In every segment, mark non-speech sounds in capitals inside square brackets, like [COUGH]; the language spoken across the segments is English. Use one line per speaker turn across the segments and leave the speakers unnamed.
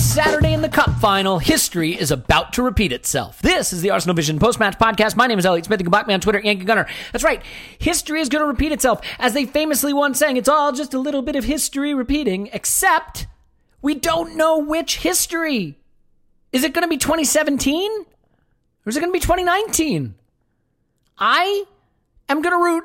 This Saturday in the Cup final, history is about to repeat itself. This is the Arsenal Vision post-match podcast. My name is Elliot Smith. You can block me on Twitter, Yankee Gunner. That's right. History is going to repeat itself. As they famously once sang, it's all just a little bit of history repeating, except we don't know which history. Is it going to be 2017? Or is it going to be 2019? I am going to root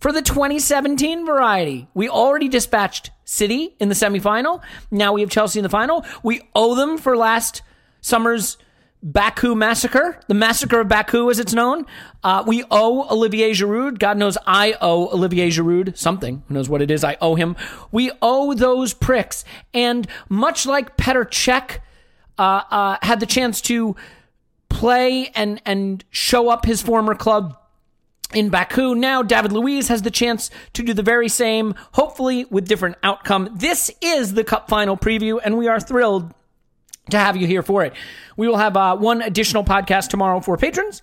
for the 2017 variety. We already dispatched City in the semifinal. Now we have Chelsea in the final. We owe them for last summer's Baku massacre, the massacre of Baku as it's known. Uh, we owe Olivier Giroud. God knows I owe Olivier Giroud something. Who knows what it is I owe him. We owe those pricks. And much like Petr Cech uh, uh, had the chance to play and, and show up his former club in Baku. Now David Luiz has the chance to do the very same, hopefully with different outcome. This is the cup final preview and we are thrilled to have you here for it. We will have uh, one additional podcast tomorrow for patrons,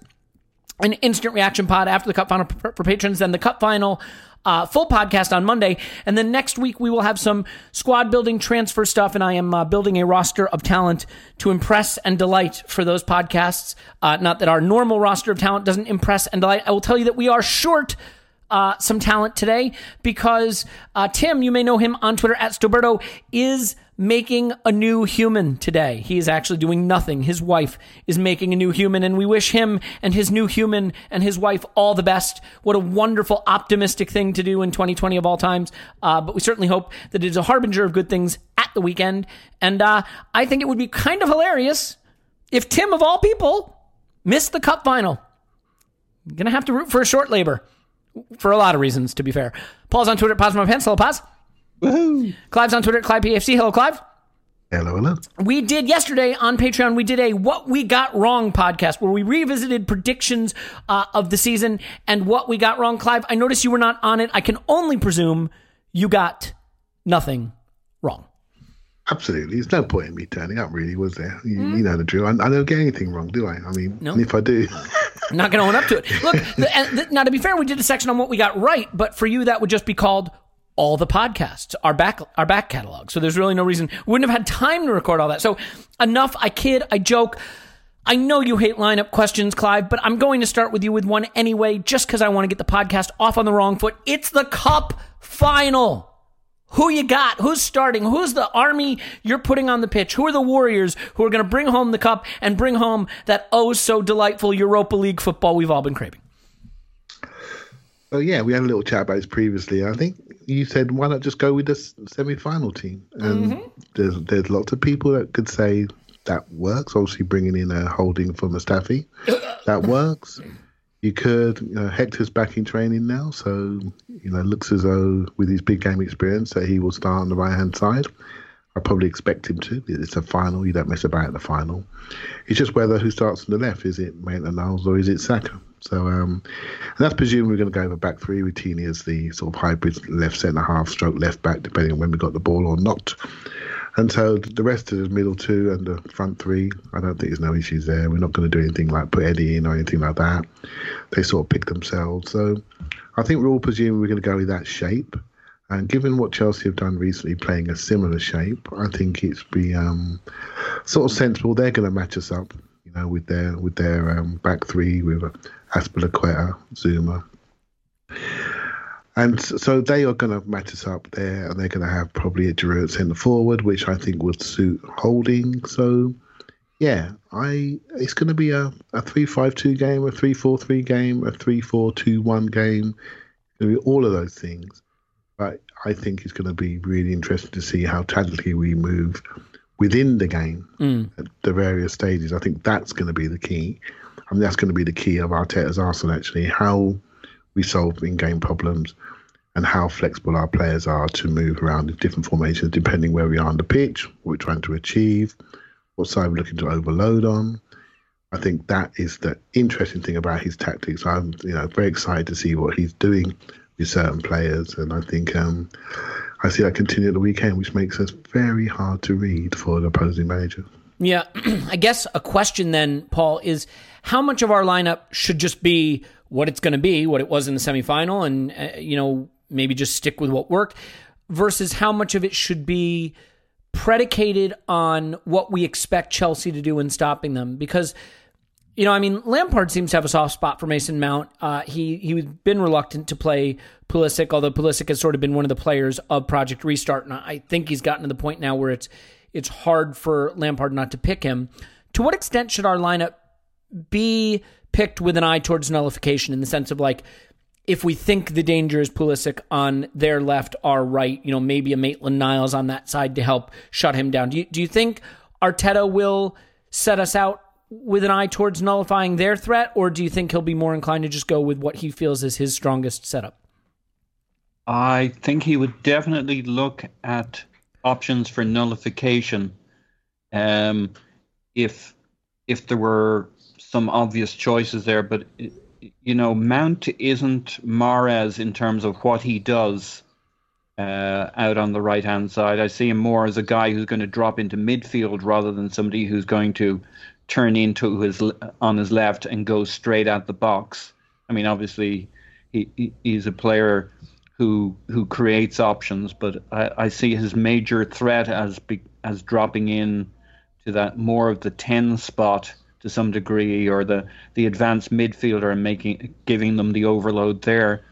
an instant reaction pod after the cup final for, patrons, then the cup final uh, full podcast on Monday. And then next week, we will have some squad building transfer stuff. And I am uh, building a roster of talent to impress and delight for those podcasts. Uh, not that our normal roster of talent doesn't impress and delight. I will tell you that we are short. Uh, some talent today because uh, Tim, you may know him on Twitter at Stoberto, is making a new human today. He is actually doing nothing. His wife is making a new human, and we wish him and his new human and his wife all the best. What a wonderful, optimistic thing to do in 2020 of all times. Uh, but we certainly hope that it is a harbinger of good things at the weekend. And uh, I think it would be kind of hilarious if Tim, of all people, missed the cup final. Gonna have to root for a short labor for a lot of reasons, to be fair. Paul's on Twitter pause My pencil, Hello, Paz. Clive's on Twitter at Clive PFC. Hello, Clive.
Hello, hello.
We did yesterday on Patreon, we did a What We Got Wrong podcast where we revisited predictions uh, of the season and what we got wrong. Clive, I noticed you were not on it. I can only presume you got nothing wrong.
Absolutely. There's no point in me turning up, really, was there? You, you know the drill. I, I don't get anything wrong, do I? I mean,
No.
if I do,
I'm [LAUGHS] [LAUGHS] not going to own up to it. Look, the, and th- now to be fair, we did a section on what we got right, but for you, that would just be called all the podcasts, our back, our back catalog. So there's really no reason wouldn't have had time to record all that. So enough. I kid, I joke. I know you hate lineup questions, Clive, but I'm going to start with you with one anyway, just because I want to get the podcast off on the wrong foot. It's the cup final. Who you got? Who's starting? Who's the army you're putting on the pitch? Who are the Warriors who are going to bring home the cup and bring home that oh so delightful Europa League football we've all been craving?
So yeah, we had a little chat about this previously. I think you said why not just go with the semi-final team? And mm-hmm. there's there's lots of people that could say that works. Obviously, bringing in a holding for Mustafi, that [LAUGHS] works. You could, you know, Hector's back in training now, so you know, looks as though with his big game experience that he will start on the right hand side. I probably expect him to. It's a final. You don't mess about the final. It's just whether who starts on the left. Is it Maitland Niles or is it Saka? So, um, and that's presuming we're going to go over back three with Tini as the sort of hybrid left centre half stroke left back, depending on when we got the ball or not. And so the rest of the middle two and the front three, I don't think there's no issues there. We're not going to do anything like put Eddie in or anything like that. They sort of pick themselves. So I think we're all presuming we're going to go with that shape. And given what Chelsea have done recently, playing a similar shape, I think it's be um, sort of sensible. They're going to match us up, you know, with their with their um, back three with Azpilicueta, Zouma, and so they are going to match us up there, and they're going to have probably a Giroud centre forward, which I think would suit Holding. So, yeah, I it's going to be a, a three-five-two game, a three-four-three game, a three-four-two-one game. It's going to be all of those things. But I think it's going to be really interesting to see how tactically we move within the game hmm. at the various stages. I think that's going to be the key. I mean, that's going to be the key of Arteta's Arsenal, actually, how we solve in-game problems and how flexible our players are to move around in different formations depending where we are on the pitch, what we're trying to achieve, what side we're looking to overload on. I think that is the interesting thing about his tactics. I'm, you know, very excited to see what he's doing with certain players, and I think um, I see that continue at the weekend, which makes us very hard to read for the opposing manager.
Yeah, [CLEARS THROAT] I guess a question then, Paul, is how much of our lineup should just be what it's going to be, what it was in the semifinal, and uh, you know maybe just stick with what worked, versus how much of it should be predicated on what we expect Chelsea to do in stopping them, because. You know, I mean, Lampard seems to have a soft spot for Mason Mount. Uh, he he's been reluctant to play Pulisic, although Pulisic has sort of been one of the players of Project Restart, and I think he's gotten to the point now where it's it's hard for Lampard not to pick him. To what extent should our lineup be picked with an eye towards nullification in the sense of like if we think the danger is Pulisic on their left, our right, you know, maybe a Maitland Niles on that side to help shut him down. Do you, do you think Arteta will set us out with an eye towards nullifying their threat, or do you think he'll be more inclined to just go with what he feels is his strongest setup?
I think he would definitely look at options for nullification. Um, if if there were some obvious choices there, but you know, Mount isn't Mahrez in terms of what he does uh, out on the right hand side. I see him more as a guy who's going to drop into midfield rather than somebody who's going to turn into his on his left and go straight at the box. I mean, obviously, he, he he's a player who who creates options, but I, I see his major threat as as dropping in to that more of the ten spot to some degree, or the the advanced midfielder and making giving them the overload there.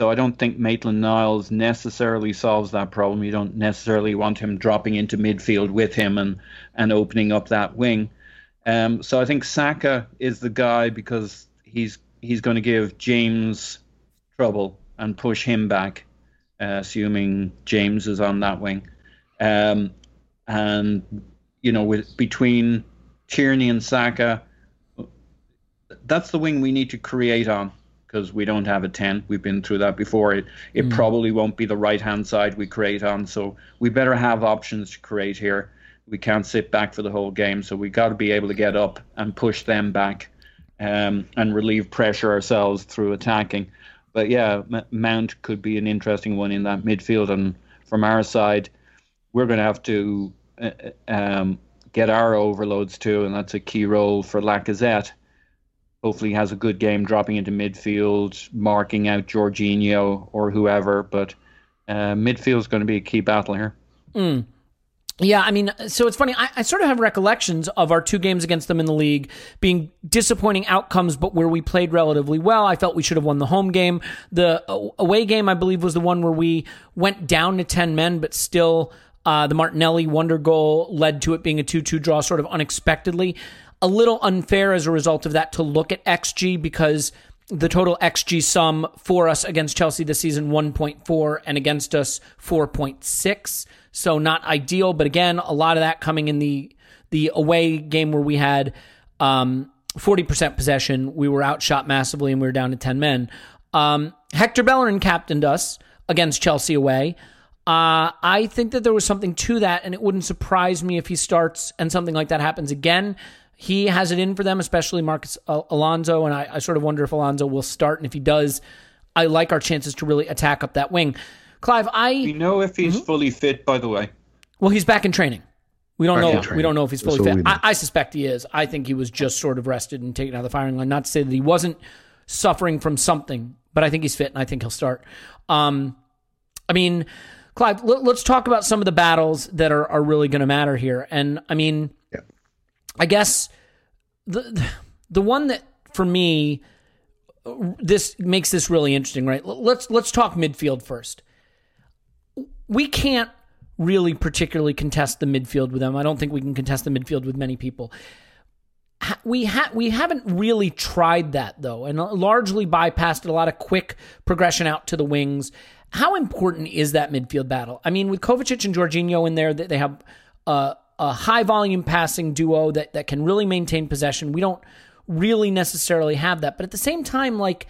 So I don't think Maitland Niles necessarily solves that problem. You don't necessarily want him dropping into midfield with him and and opening up that wing. Um, so I think Saka is the guy because he's he's going to give James trouble and push him back, uh, assuming James is on that wing. Um, and you know, with between Tierney and Saka, that's the wing we need to create on because we don't have a 10. We've been through that before. It, it probably won't be the right hand side we create on. So we better have options to create here. We can't sit back for the whole game. So we got to be able to get up and push them back um, and relieve pressure ourselves through attacking. But yeah, M- Mount could be an interesting one in that midfield. And from our side, we're going to have to uh, um, get our overloads too. And that's a key role for Lacazette hopefully has a good game dropping into midfield, marking out Jorginho or whoever. But uh, midfield is going to be a key battle here.
Yeah, I mean, so it's funny. I, I sort of have recollections of our two games against them in the league being disappointing outcomes, but where we played relatively well. I felt we should have won the home game. The away game, I believe, was the one where we went down to 10 men, but still uh, the Martinelli wonder goal led to it being a 2 2 draw sort of unexpectedly. A little unfair as a result of that to look at XG because the total XG sum for us against Chelsea this season 1.4 and against us 4.6. So not ideal, but again, a lot of that coming in the the away game where we had um, 40% possession. We were outshot massively and we were down to 10 men. Um, Hector Bellerin captained us against Chelsea away. Uh, I think that there was something to that, and it wouldn't surprise me if he starts and something like that happens again. He has it in for them, especially Marcus Al- Alonso, and I, I sort of wonder if Alonso will start. And if he does, I like our chances to really attack up that wing. Clive, I
We know if he's fully fit, by the way.
well, he's back in training. We don't
Back
know. We don't know if he's fully
That's
fit. I, I suspect he is. I think he was just sort of rested and taken out of the firing line. Not to say that he wasn't suffering from something, but I think he's fit and I think he'll start. Um, I mean, Clive, let, us talk about some of the battles that are, are really going to matter here. And I mean,
Yeah.
I guess the the one that for me this makes this really interesting, right? Let's let's talk midfield first. We can't really particularly contest the midfield with them. I don't think we can contest the midfield with many people. We ha- we haven't really tried that though, and largely bypassed a lot of quick progression out to the wings. How important is that midfield battle? I mean, with Kovacic and Jorginho in there, they have a, a high volume passing duo that that can really maintain possession. We don't really necessarily have that, but at the same time, like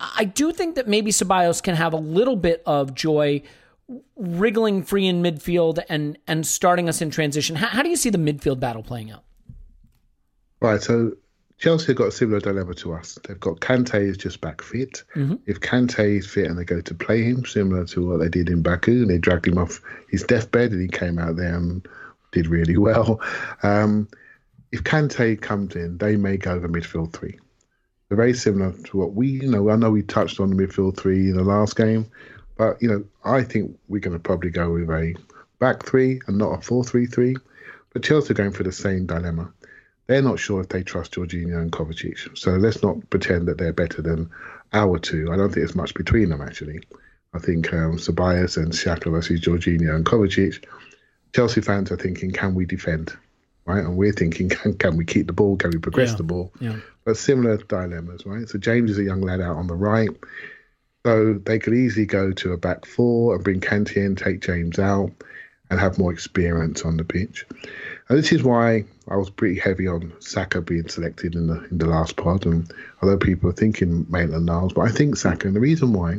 I do think that maybe Ceballos can have a little bit of joy wriggling free in midfield and and starting us in transition. How, how do you see the midfield battle playing out?
Right, so Chelsea have got a similar dilemma to us. They've got Kante is just back fit. If Kante is fit and they go to play him, similar to what they did in Baku, and they dragged him off his deathbed and he came out there and did really [LAUGHS] well. Um, if Kante comes in, they may go the midfield three. They're very similar to what we, you know, I know we touched on the midfield three in the last game, but, you know, I think we're going to probably go with a back three and not a 4 3 3. But Chelsea are going for the same dilemma they're not sure if they trust Jorginho and Kovacic. So let's not pretend that they're better than our two. I don't think there's much between them, actually. I think um, Ceballos and Xhaka versus Jorginho and Kovacic. Chelsea fans are thinking, can we defend? Right? And we're thinking, [LAUGHS] can, can we keep the ball? Can we progress
Yeah.
the ball?
Yeah.
But similar dilemmas, right? So James is a young lad out on the right. So they could easily go to a back four and bring Kante in, take James out, and have more experience on the pitch. And this is why I was pretty heavy on Saka being selected in the in the last pod. And although people are thinking Maitland Niles, but I think Saka. And the reason why,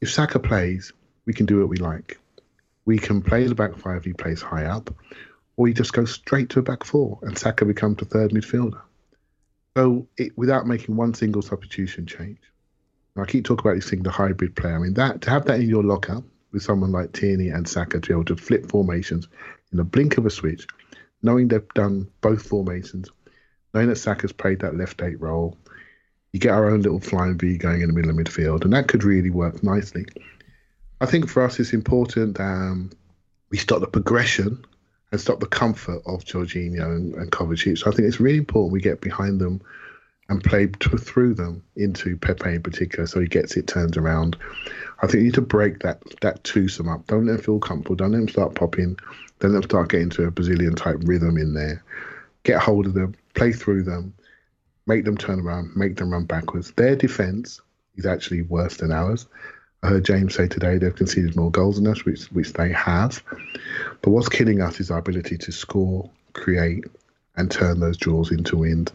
if Saka plays, we can do what we like. We can play the back five. He plays high up, or he just goes straight to a back four, and Saka becomes the third midfielder. So it, without making one single substitution change. I keep talking about this thing, the hybrid player. I mean, that to have that in your locker with someone like Tierney and Saka to be able to flip formations in a blink of a switch, knowing they've done both formations, knowing that Saka's played that left eight role, you get our own little flying V going in the middle of midfield, and that could really work nicely. I think for us, it's important um, we stop the progression and stop the comfort of Jorginho and, and Kovacic. So I think it's really important we get behind them and play through them into Pepe in particular, so he gets it turned around. I think you need to break that that twosome up. Don't let them feel comfortable. Don't let them start popping. Don't let them start getting to a Brazilian type rhythm in there. Get hold of them, play through them, make them turn around, make them run backwards. Their defense is actually worse than ours. I heard James say today they've conceded more goals than us, which which they have. But what's killing us is our ability to score, create, and turn those draws into wins.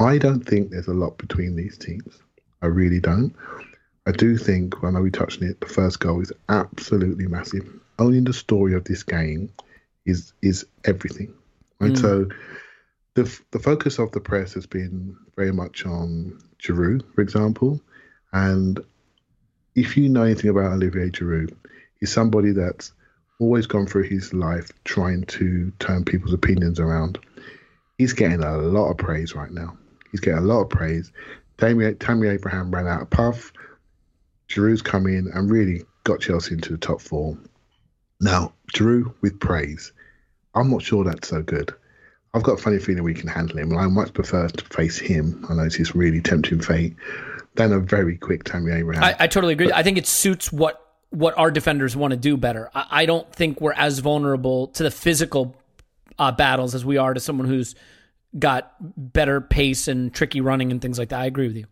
I don't think there's a lot between these teams. I really don't. I do think, when I know we touched on it, the first goal is absolutely massive. Owning the story of this game is is everything. Right. Mm. So the the focus of the press has been very much on Giroud, for example, and if you know anything about Olivier Giroud, he's somebody that's always gone through his life trying to turn people's opinions around. He's getting a lot of praise right now. He's getting a lot of praise. Tammy, Tammy Abraham ran out of puff. Giroud's come in and really got Chelsea into the top four. Now, Giroud with praise. I'm not sure that's so good. I've got a funny feeling we can handle him, and I much prefer to face him. I know it's his really tempting fate than a very quick Tammy Abraham.
I, I totally agree. I think it suits what what our defenders want to do better. I, I don't think we're as vulnerable to the physical uh, battles as we are to someone who's got better pace and tricky running and things like that. I agree with you.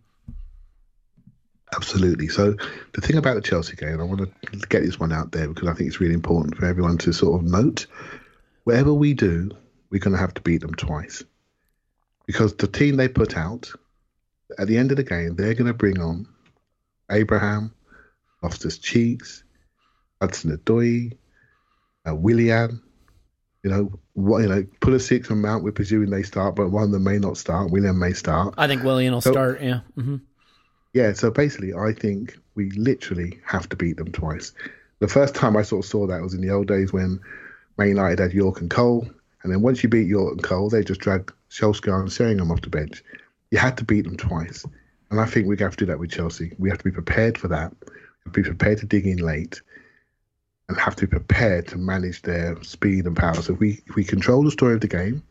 Absolutely. So the thing about the Chelsea game, I want to get this one out there because I think it's really important for everyone to sort of note. Whatever we do, we're going to have to beat them twice because the team they put out at the end of the game, they're going to bring on Abraham, Loftus Cheeks, Hudson Odoi, uh, Willian. You know, what, you know, Pulisic and Mount. We're presuming they start, but one of them may not start. Willian may start.
I think Willian will
So-
start. Yeah. hmm
Yeah, so basically, I think we literally have to beat them twice. The first time I sort of saw that was in the old days when Man United had Yorke and Cole, and then once you beat Yorke and Cole, they just dragged Solskjaer and Sheringham off the bench. You had to beat them twice, and I think we have to do that with Chelsea. We have to be prepared for that. Be prepared to dig in late, and have to be prepared to manage their speed and power. So if we if we control the story of the game,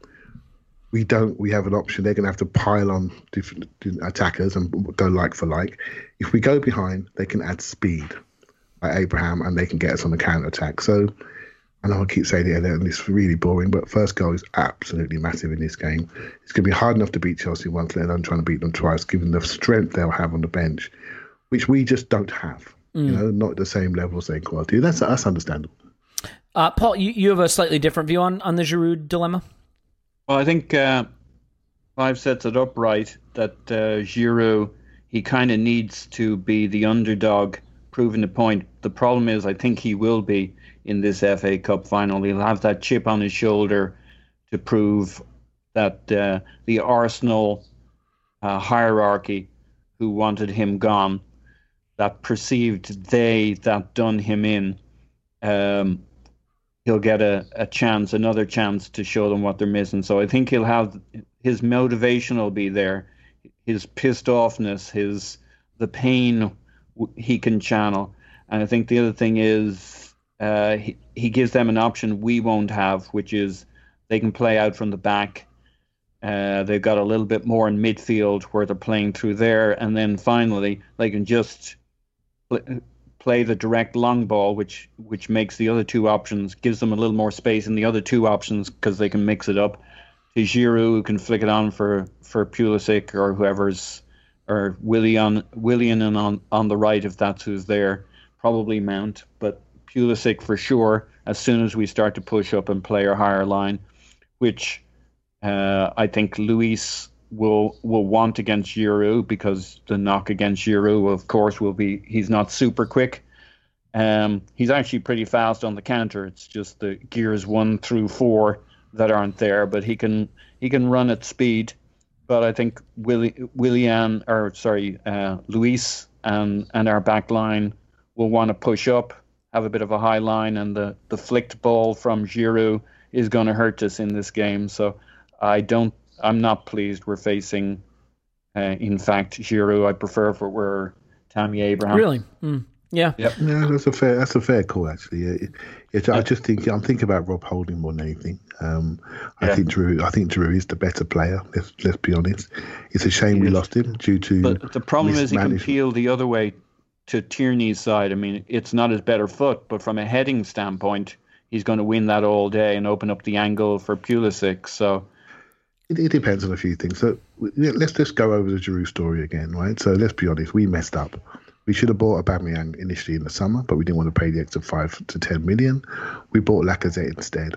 we don't we have an option. They're going to have to pile on different attackers and go like for like. If we go behind they can add speed like abraham and they can get us on the counter attack so i know i keep saying it and it's really boring but first goal is absolutely massive in this game. It's going to be hard enough to beat chelsea once let alone trying to beat them twice given the strength they'll have on the bench which we just don't have you know not the same level same quality. That's that's understandable.
Uh, Paul, you, you have a slightly different view on, on the Giroud dilemma.
Well, I think uh, Clive sets it up right that uh, Giroud, he kind of needs to be the underdog, proving the point. The problem is, I think he will be in this FA Cup final. He'll have that chip on his shoulder to prove that uh, the Arsenal uh, hierarchy who wanted him gone, that perceived they that done him in, um, he'll get a, a chance, another chance to show them what they're missing. So I think he'll have his motivation will be there, his pissed offness, his the pain he can channel. And I think the other thing is uh, he, he gives them an option we won't have, which is they can play out from the back. Uh, they've got a little bit more in midfield where they're playing through there, and then finally they can just play the direct long ball, which which makes the other two options gives them a little more space in the other two options because they can mix it up. To Giroud, who can flick it on for for Pulisic or whoever's or Willian Willian and on on the right if that's who's there. Probably Mount, but Pulisic for sure. As soon as we start to push up and play our higher line, which uh, I think Luiz will will want against Giroud because the knock against Giroud, of course, will be he's not super quick. Um, he's actually pretty fast on the counter. It's just the gears one through four that aren't there, but he can he can run at speed. But I think Willi, Willian or sorry, uh, Luiz and and our back line will want to push up, have a bit of a high line, and the the flicked ball from Giroud is going to hurt us in this game. So I don't. I'm not pleased we're facing. Uh, in fact, Giroud. I prefer if it were Tammy Abraham.
Really? Mm. Yeah.
Yeah, that's a fair that's a fair call actually. It, it, I just think I'm thinking about Rob Holding more than anything. Um, I
Yeah.
think Giroud I think Giroud is the better player. Let's let's be honest. It's a shame we
is.
lost him due to.
But the problem is he can
mismanagement.
peel the other way to Tierney's side. I mean, it's not his better foot, but from a heading standpoint, he's going to win that all day and open up the angle for Pulisic. So
It, it depends on a few things. So let's just go over the Giroud story again, right? So let's be honest, we messed up. We should have bought Aubameyang initially in the summer, but we didn't want to pay the extra five to ten million. We bought Lacazette instead.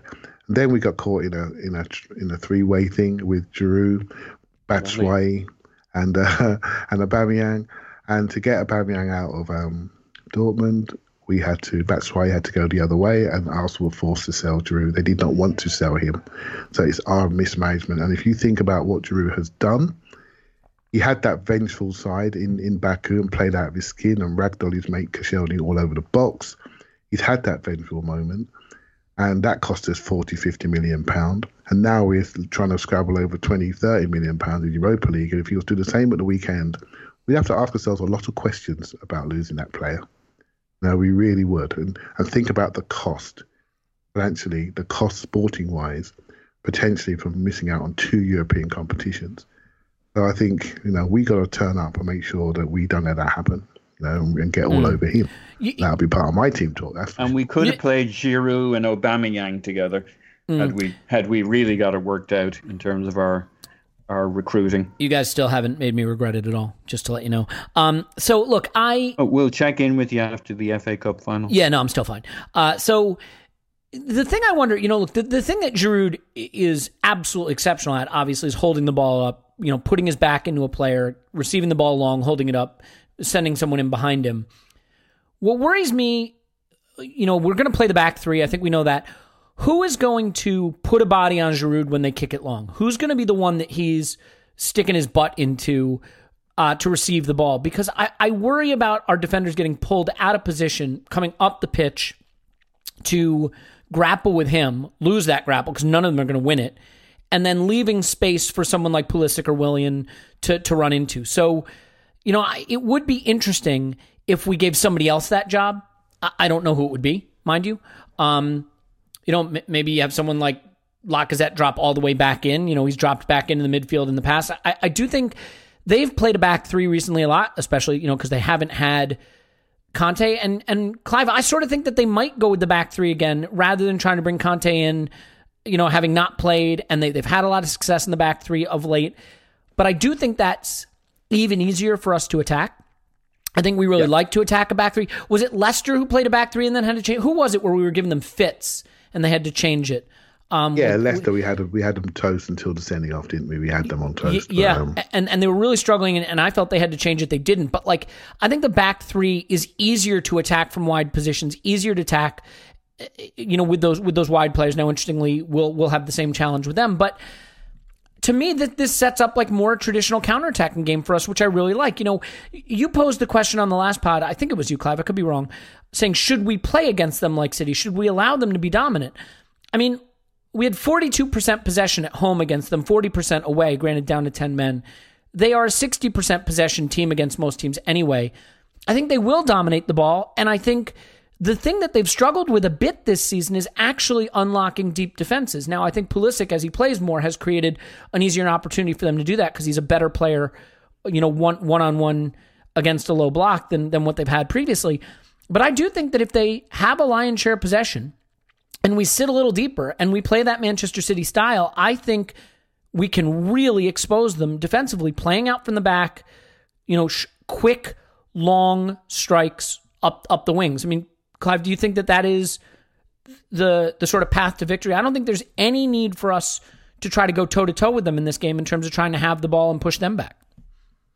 And then we got caught in a in a in a three way thing with Giroud, Batshuayi, and uh, [LAUGHS] and Aubameyang. And to get Aubameyang out of um, Dortmund, we had to Batshuayi had to go the other way, and Arsenal were forced to sell Giroud. They did not want to mm. sell him, so it's our mismanagement. And if you think about what Giroud has done, he had that vengeful side in, in Baku and played out of his skin and ragdoll his mate Koscielny all over the box. He's had that vengeful moment, and that cost us 40, 50 million pound. And now we're trying to scrabble over 20, 30 million pounds in Europa League. And if he was to do the same at the weekend, we'd have to ask ourselves a lot of questions about losing that player. No, we really would. And, and think about the cost, financially, the cost sporting wise, potentially from missing out on two European competitions. So I think, you know, we got to turn up and make sure that we don't let that happen, you know, and, and get all hmm. over him.
You-
That'll be part of my team talk. That's
and
sure.
we could have played Giroud and Aubameyang together had hmm. we had we really got it worked out in terms of our are recruiting.
You guys still haven't made me regret it at all, just to let you know. Um, so look, I
Oh, we'll check in with you after the FA Cup final.
Yeah, no, I'm still fine. Uh, so the thing I wonder, you know, look, the, the thing that Giroud is absolutely exceptional at, obviously, is holding the ball up, you know, putting his back into a player, receiving the ball long, holding it up, sending someone in behind him. What worries me, you know, we're going to play the back three. I think we know that. Who is going to put a body on Giroud when they kick it long? Who's going to be the one that he's sticking his butt into uh, to receive the ball? Because I, I worry about our defenders getting pulled out of position, coming up the pitch to grapple with him, lose that grapple because none of them are going to win it, and then leaving space for someone like Pulisic or Willian to to run into. So, you know, I, it would be interesting if we gave somebody else that job. I, I don't know who it would be, mind you. Um, you know, m- maybe you have someone like Lacazette drop all the way back in. You know, he's dropped back into the midfield in the past. I, I do think they've played a back three recently a lot, especially you know because they haven't had Kante and and Clive. I sort of think that they might go with the back three again rather than trying to bring Kante in. You know, having not played and they they've had a lot of success in the back three of late, but I do think that's even easier for us to attack. I think we really like to attack a back three. Was it Leicester who played a back three and then had to change? Who was it where we were giving them fits and they had to change it? Um,
Yeah,
we-
Leicester, we had we had them toast until the sending off, didn't we? We had them on
Y-
toast. but,
yeah,
um,
and and they were really struggling, and, and I felt they had to change it. They didn't, but like I think the back three is easier to attack from wide positions, easier to attack. eh, You know, with those with those wide players. Now, interestingly, we'll we'll have the same challenge with them, but to me that this sets up like more traditional counterattacking game for us, which I really like. You know, you posed the question on the last pod. I think it was you, Clive. I could be wrong. Saying should we play against them like City? Should we allow them to be dominant? I mean, we had 42% possession at home against them, 40% away, granted down to 10 men. They are a 60% possession team against most teams anyway. I think they will dominate the ball, and I think the thing that they've struggled with a bit this season is actually unlocking deep defenses. Now, I think Pulisic, as he plays more, has created an easier opportunity for them to do that because he's a better player, you know, one one on one against a low block than than what they've had previously. But I do think that if they have a lion's share possession and we sit a little deeper and we play that Manchester City style, I think we can really expose them defensively, playing out from the back, you know, sh- quick, long strikes up up the wings. I mean, Clive, do you think that that is the the sort of path to victory? I don't think there's any need for us to try to go toe to toe with them in this game in terms of trying to have the ball and push them back.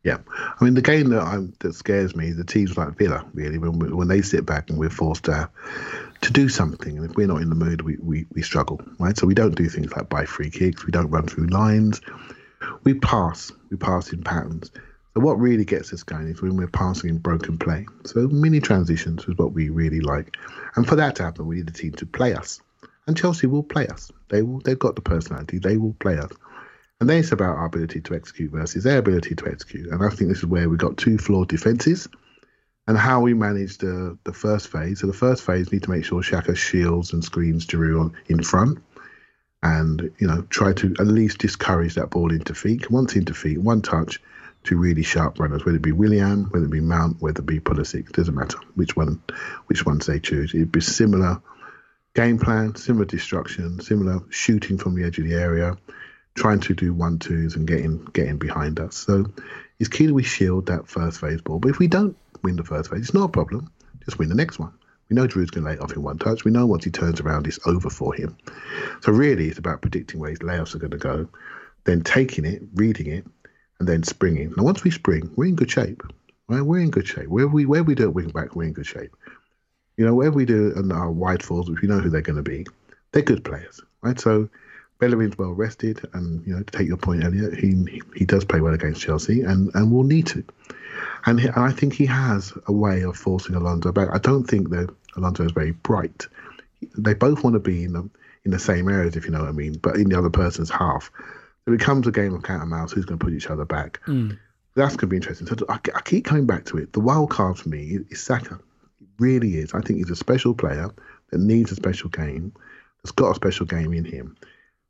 Yeah, I mean the game that I'm, that scares me, the teams like Villa, really, when we, when they sit back and we're forced to to do something, and if we're not in the mood, we, we we struggle, right? So we don't do things like buy free kicks, we don't run through lines, we pass, we pass in patterns. So what really gets us going is when we're passing in broken play. So mini transitions is what we really like, and for that to happen, we need the team to play us, and Chelsea will play us. They will. They've got the personality. They will play us. And then it's about our ability to execute versus their ability to execute. And I think this is where we got two flawed defences and how we manage the, the first phase. So the first phase, we need to make sure Xhaka shields and screens Giroud on in front and, you know, try to at least discourage that ball into feet. Once into feet, one touch to really sharp runners, whether it be Willian, whether it be Mount, whether it be Pulisic, doesn't matter which one, which ones they choose. It'd be similar game plan, similar destruction, similar shooting from the edge of the area, trying to do one twos and getting getting behind us. So it's key that we shield that first phase ball. But if we don't win the first phase, it's not a problem. Just win the next one. We know Giroud's going to lay off in one touch. We know once he turns around, it's over for him. So really, it's about predicting where his layoffs are going to go, then taking it, reading it, and then springing. Now, once we spring, we're in good shape. Right? We're in good shape. Where we where we do at wing back, we're in good shape. You know, wherever we do and our wide falls, we know who they're going to be, they're good players, right? So Bellerin's well rested, and you know, to take your point, Elliot, he he, he does play well against Chelsea, and and will need to. And, he, and I think he has a way of forcing Alonso back. I don't think that Alonso is very bright. They both want to be in the in the same areas, if you know what I mean, but in the other person's half. It becomes a game of cat and mouse. Who's going to put each other back? Mm. That's going to be interesting. So I, I keep coming back to it. The wild card for me is Saka. It really is. I think he's a special player that needs a special game. That's got a special game in him,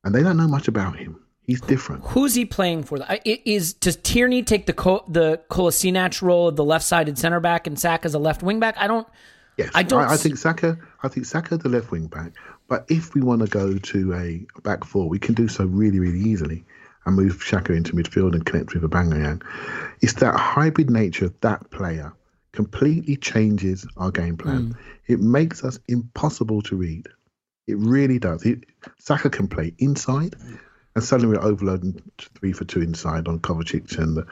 and they don't know much about him. He's different.
Who's he playing for? Is does Tierney take the Co- the Kolasinac role of the left-sided center back and Sack as a left wing back? I don't.
Yes,
I don't
I, I think Saka. I think Saka the left wing back. But if we want to go to a back four, we can do so really, really easily. and move Shaka into midfield and connect with Aubameyang. It's that hybrid nature of that player completely changes our game plan. It makes us impossible to read. It really does. It, Saka can play inside, and suddenly we're overloading three for two inside on Kovacic and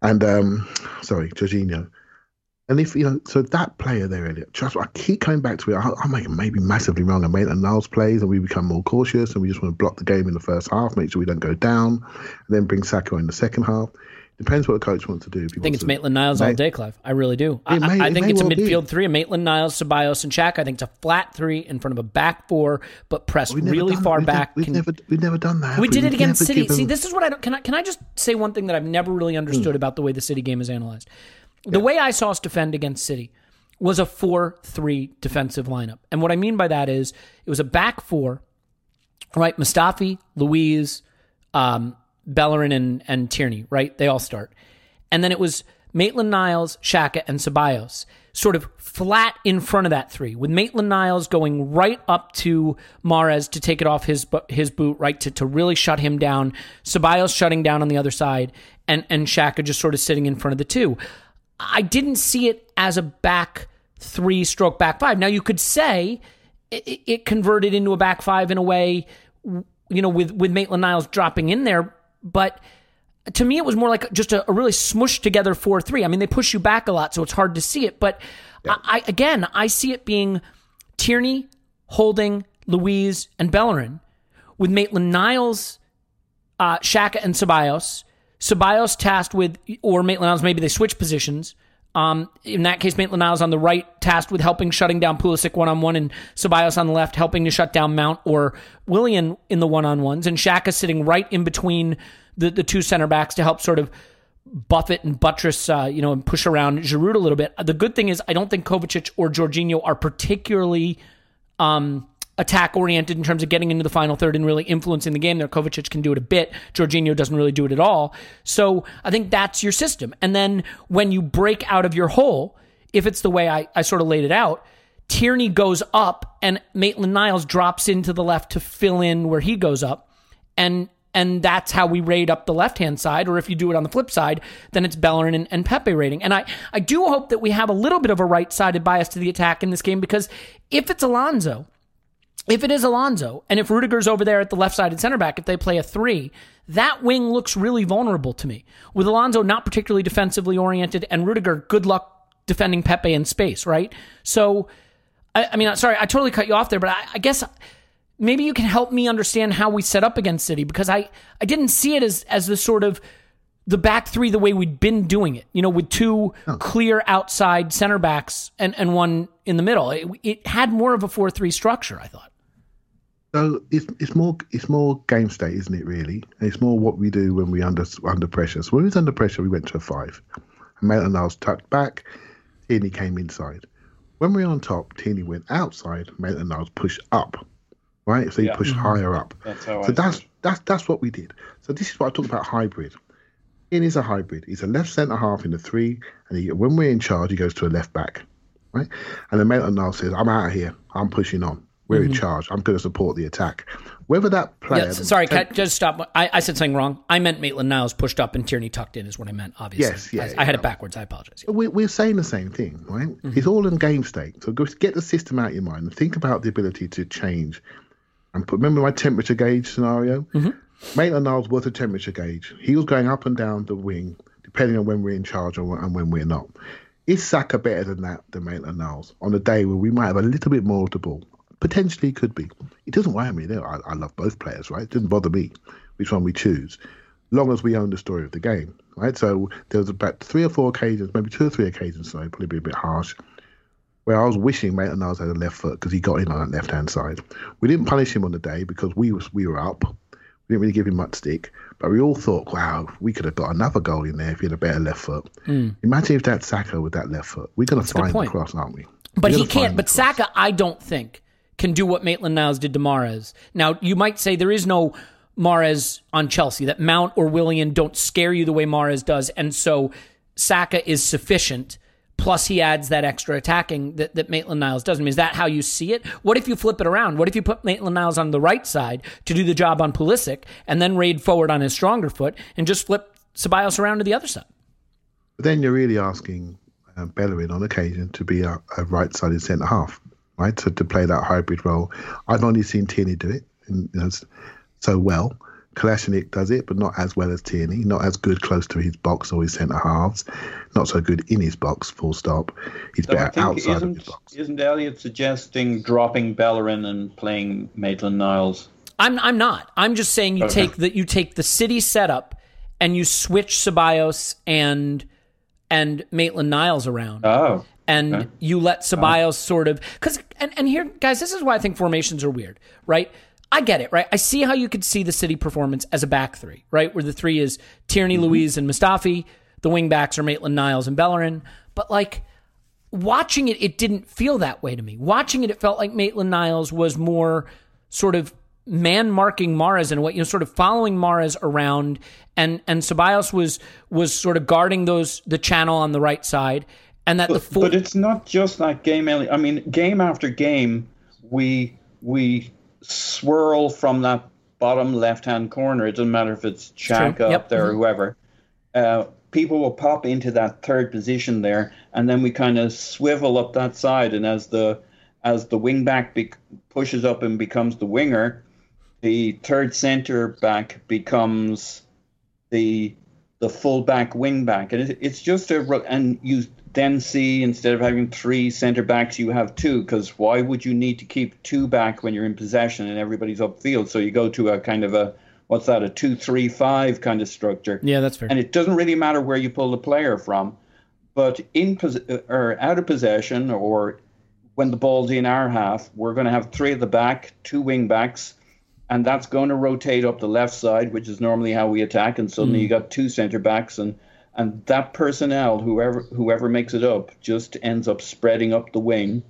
and um, sorry, Jorginho. And if you know, so that player there, Elliot, trust me, I keep coming back to it. I, I may, maybe massively wrong. Maitland Niles plays, and we become more cautious, and we just want to block the game in the first half, make sure we don't go down, and then bring Saka in the second half. Depends what the coach wants to do.
I think it's Maitland Niles all day, Clive. I really do. I,
may-
I- I think it's a
well be.
midfield three: a Maitland Niles, Ceballos, and Shaq. I think it's a flat three in front of a back four, but pressed really
done-
far
we've never-
back.
We've
Can-
never, we've never done that. have
we did it against City. See, this is what I don't. Can I can I just say one thing that I've never really hmm. understood about the way the City game is analyzed? The way I saw us defend against City was a four-three defensive lineup, and what I mean by that is it was a back four, right? Mustafi, Luiz, um, Bellerin, and and Tierney, right? They all start, and then it was Maitland Niles, Xhaka, and Ceballos, sort of flat in front of that three, with Maitland Niles going right up to Mahrez to take it off his his boot, right to to really shut him down. Ceballos shutting down on the other side, and and Xhaka just sort of sitting in front of the two. I didn't see it as a back three stroke back five. Now you could say it, it converted into a back five in a way, you know, with with Maitland Niles dropping in there, but to me it was more like just a, a really smushed together four three. I mean, they push you back a lot, so it's hard to see it. But I, I again, I see it being Tierney, Holding, Luiz, and Bellerin, with Maitland Niles, uh, Xhaka, and Ceballos. Ceballos tasked with, or Maitland Niles, maybe they switch positions. Um, in that case, Maitland Niles on the right, tasked with helping shutting down Pulisic one on one, and Ceballos on the left, helping to shut down Mount or Willian in the one on ones, and Xhaka sitting right in between the, the two center backs to help sort of buffet and buttress, uh, you know, and push around Giroud a little bit. The good thing is, I don't think Kovacic or Jorginho are particularly um, attack oriented in terms of getting into the final third and really influencing the game there. Kovacic can do it a bit. Jorginho doesn't really do it at all. So I think that's your system. And then when you break out of your hole, if it's the way I, I sort of laid it out, Tierney goes up and Maitland Niles drops into the left to fill in where he goes up. And and that's how we raid up the left hand side. Or if you do it on the flip side, then it's Bellerin and, and Pepe rating. And I, I do hope that we have a little bit of a right sided bias to the attack in this game because if it's Alonso, if it is Alonso, and if Rudiger's over there at the left sided center back, if they play a three, that wing looks really vulnerable to me. With Alonso not particularly defensively oriented, and Rudiger, good luck defending Pepe in space, right? So, I, I mean, sorry, I totally cut you off there, but I, I guess maybe you can help me understand how we set up against City because I, I didn't see it as as the sort of the back three the way we'd been doing it, you know, with two clear outside center backs and, and one in the middle. It, it had more of a 4 3 structure, I thought.
So it's it's more it's more game state, isn't it? Really, and it's more what we do when we under under pressure. So when we was under pressure, we went to a five. And Maitland Niles tucked back. Tierney came inside. When we were on top, Tierney went outside. Maitland Niles pushed up. Right, so he
Yeah.
pushed mm-hmm. higher up.
That's how
so
I
that's
see
that's that's what we did. So this is what I talk about hybrid. Ian is a hybrid. He's a left centre half in the three, and he, when we're in charge, he goes to a left back, right? And then Maitland Niles says, "I'm out of here. I'm pushing on. We're in charge. I'm going to support the attack." Whether that player,
Mm-hmm. Yeah, sorry, just stop. I, I said something wrong. I meant Maitland Niles pushed up and Tierney tucked in, is what I meant, obviously.
Yes, yeah,
I, I had
yeah.
it backwards. I apologize.
we're, we're saying the same thing, right?
Mm-hmm.
It's all in game state. So get the system out of your mind and think about the ability to change. And put, remember my temperature gauge scenario?
Mm-hmm.
Maitland Niles was a temperature gauge. He was going up and down the wing depending on when we're in charge and when- we're not. Is Saka better than that than Maitland Niles on a day where we might have a little bit more of the ball? Potentially could be. It doesn't worry me. though. I, I love both players, right? It doesn't bother me which one we choose, long as we own the story of the game, right? So there was about three or four occasions, maybe two or three occasions, sorry, probably be a bit harsh, where I was wishing Maitland Niles had a left foot because he got in on that left hand side. We didn't punish him on the day because we was we were up. We didn't really give him much stick, but we all thought, wow, we could have got another goal in there if he had a better left foot. Hmm. Imagine if that's Saka with that left foot. We're going to find the cross, aren't we?
But
We're
he can't. But. Saka, I don't think, can do what Maitland Niles did to Mahrez. Now, you might say there is no Mahrez on Chelsea, that Mount or Willian don't scare you the way Mahrez does. And so Saka is sufficient. Plus he adds that extra attacking that, that Maitland Niles does. I mean, is that how you see it? What if you flip it around? What if you put Maitland Niles on the right side to do the job on Pulisic and then raid forward on his stronger foot and just flip Ceballos around to the other side?
But then you're really asking um, Bellerin on occasion to be a, a right-sided centre half, right? To to play that hybrid role. I've only seen Tierney do it you know, so well. Kolasinac does it, but not as well as Tierney. Not as good close to his box or his centre halves. Not so good in his box. Full stop. He's
So
better outside of
isn't,
his box.
isn't Elliot suggesting dropping Bellerin and playing Maitland Niles?
I'm I'm not. I'm just saying you
Okay.
take the you take the city setup and you switch Ceballos and and Maitland Niles around.
Oh,
and
Okay.
you let Ceballos oh. sort of because and, and here guys this is why i think formations are weird right i get it right? I see how you could see the city performance as a back three right? Where the three is tierney mm-hmm. Luiz and mustafi. The wing backs are maitland niles and bellerin. But like watching it it didn't feel that way to me. Watching it it felt like maitland niles was more sort of man marking Mahrez in a way, you know, sort of following Mahrez around, and and Ceballos was was sort of guarding those the channel on the right side, and that the full
but it's not just that game. I mean, game after game, we we swirl from that bottom left-hand corner. It doesn't matter if it's Xhaka
Yep.
up there or whoever. Uh, people will pop into that third position there, and then we kind of swivel up that side. And as the as the wing back bec pushes up and becomes the winger, the third centre back becomes the the full back wing back, and it, it's just a and you then see instead of having three centre backs, you have two. Because why would you need to keep two back when you're in possession and everybody's upfield? So you go to a kind of a what's that a two three five kind of structure.
yeah, that's fair.
And it doesn't really matter where you pull the player from, but in pos- or out of possession or when the ball's in our half, we're going to have three at the back, two wing backs, and that's going to rotate up the left side, which is normally how we attack. And suddenly hmm. you got two centre backs, and and that personnel, whoever whoever makes it up, just ends up spreading up the wing.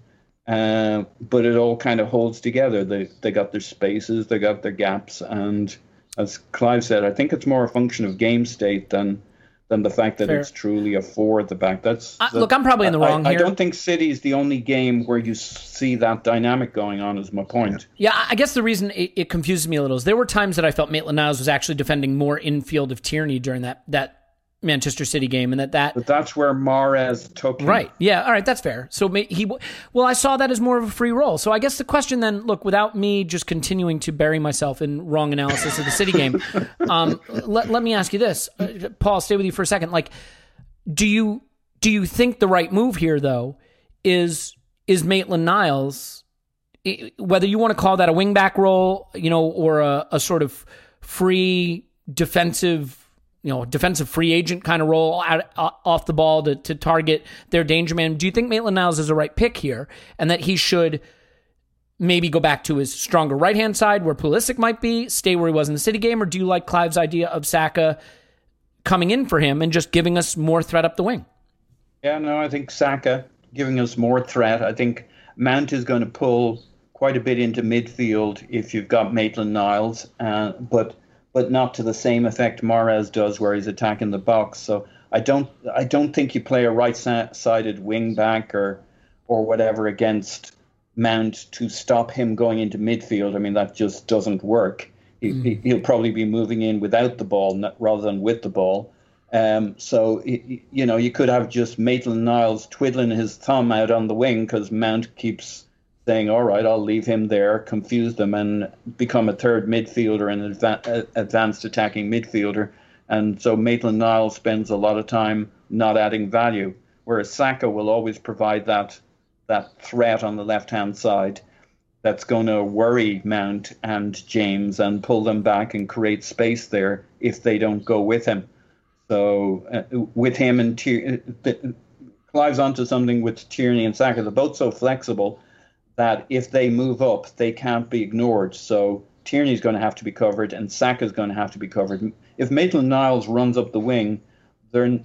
Uh, but it all kind of holds together. They they got their spaces, they got their gaps, and as Clive said, I think it's more a function of game state than than the fact that
Fair.
it's truly a four at the back. That's
Uh,
that-
look, I'm probably in the
I-
wrong
I,
here.
don't think City is the only game where you see that dynamic going on. Is my point.
Yeah, I guess the reason it, it confuses me a little is there were times that I felt Maitland Niles was actually defending more infield of Tierney during that that Manchester City game, and that that
But that's where Mahrez took him.
right, yeah, all right, that's fair. So he, well, I saw that as more of a free role. So I guess the question then, look, without me just continuing to bury myself in wrong analysis of the City game, [LAUGHS] um, let let me ask you this, uh, Paul, stay with you for a second. Like, do you do you think the right move here though is is Maitland Niles? whether you want to call that a wingback role, you know, or a, a sort of free defensive, you know, defensive free agent kind of role out, uh, off the ball to, to target their danger man. Do you think Maitland Niles is the right pick here and that he should maybe go back to his stronger right hand side where Pulisic might be, stay where he was in the City game, or do you like Clive's idea of Saka coming in for him and just giving us more threat up the wing?
Yeah, no, I think Saka giving us more threat. I think Mount is going to pull quite a bit into midfield if you've got Maitland Niles, uh, but but not to the same effect Mahrez does, where he's attacking the box. So I don't I don't think you play a right-sided wing back or or whatever against Mount to stop him going into midfield. I mean that just doesn't work. He, he, he'll probably be moving in without the ball rather than with the ball. Um, so you know you could have just Maitland Niles twiddling his thumb out on the wing because Mount keeps saying, "All right, I'll leave him there, confuse them, and become a third midfielder and uh, advanced attacking midfielder." And so Maitland Niles spends a lot of time not adding value, whereas Saka will always provide that that threat on the left hand side that's going to worry Mount and James and pull them back and create space there if they don't go with him. So uh, with him and Tier- uh, Clive's onto something with Tierney and Saka. They're both so flexible that if they move up, they can't be ignored. So Tierney's going to have to be covered and Saka's going to have to be covered. If Maitland Niles runs up the wing, they're,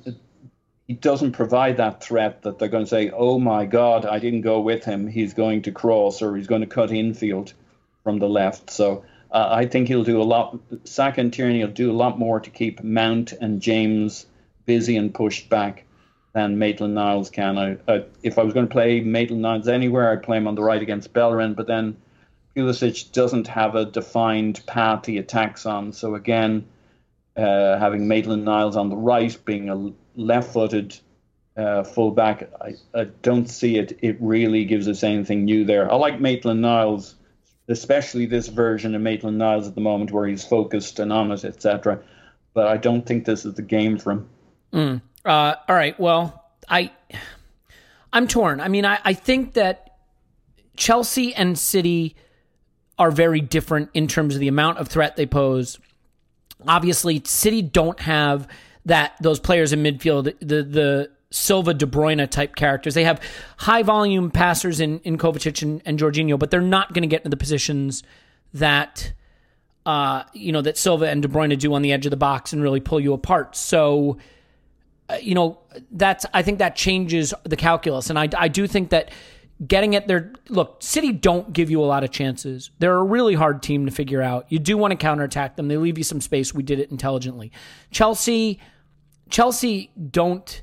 he doesn't provide that threat that they're going to say, "Oh my God, I didn't go with him. He's going to cross or he's going to cut infield from the left." So uh, I think he'll do a lot. Saka and Tierney will do a lot more to keep Mount and James busy and pushed back. Than Maitland Niles can. I, I, if I was going to play Maitland Niles anywhere, I'd play him on the right against Bellerin, but then Pulisic doesn't have a defined path he attacks on. So again, uh, having Maitland Niles on the right, being a left-footed uh, fullback, I, I don't see it. It really gives us anything new there. I like Maitland Niles, especially this version of Maitland Niles at the moment, where he's focused and on it, etc. But I don't think this is the game for him.
Mm. Uh, all right. Well, I I'm torn. I mean, I, I think that Chelsea and City are very different in terms of the amount of threat they pose. Obviously, City don't have that those players in midfield, the the Silva De Bruyne type characters. They have high volume passers in, in Kovacic and, and Jorginho, but they're not going to get into the positions that uh, you know that Silva and De Bruyne do on the edge of the box and really pull you apart. So Uh, you know that's I think that changes the calculus, and I I do think that getting at their look, City don't give you a lot of chances. They're a really hard team to figure out. You do want to counterattack them. They leave you some space. We did it intelligently. Chelsea Chelsea don't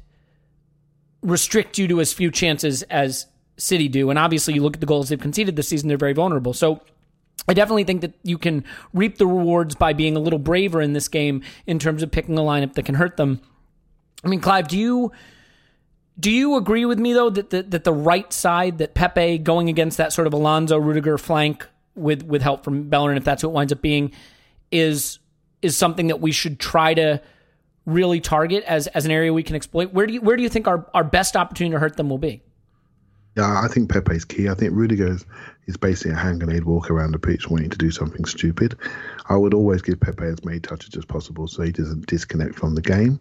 restrict you to as few chances as City do. And obviously you look at the goals they've conceded this season, they're very vulnerable. So I definitely think that you can reap the rewards by being a little braver in this game in terms of picking a lineup that can hurt them. I mean, Clive, do you do you agree with me though that the, that the right side that Pepe going against that sort of Alonso Rudiger flank with with help from Bellerin, if that's what winds up being, is is something that we should try to really target as as an area we can exploit? Where do you where do you think our, our best opportunity to hurt them will be?
Yeah, I think Pepe's key. I think Rudiger is basically a hand grenade walk around the pitch wanting to do something stupid. I would always give Pepe as many touches as possible so he doesn't disconnect from the game.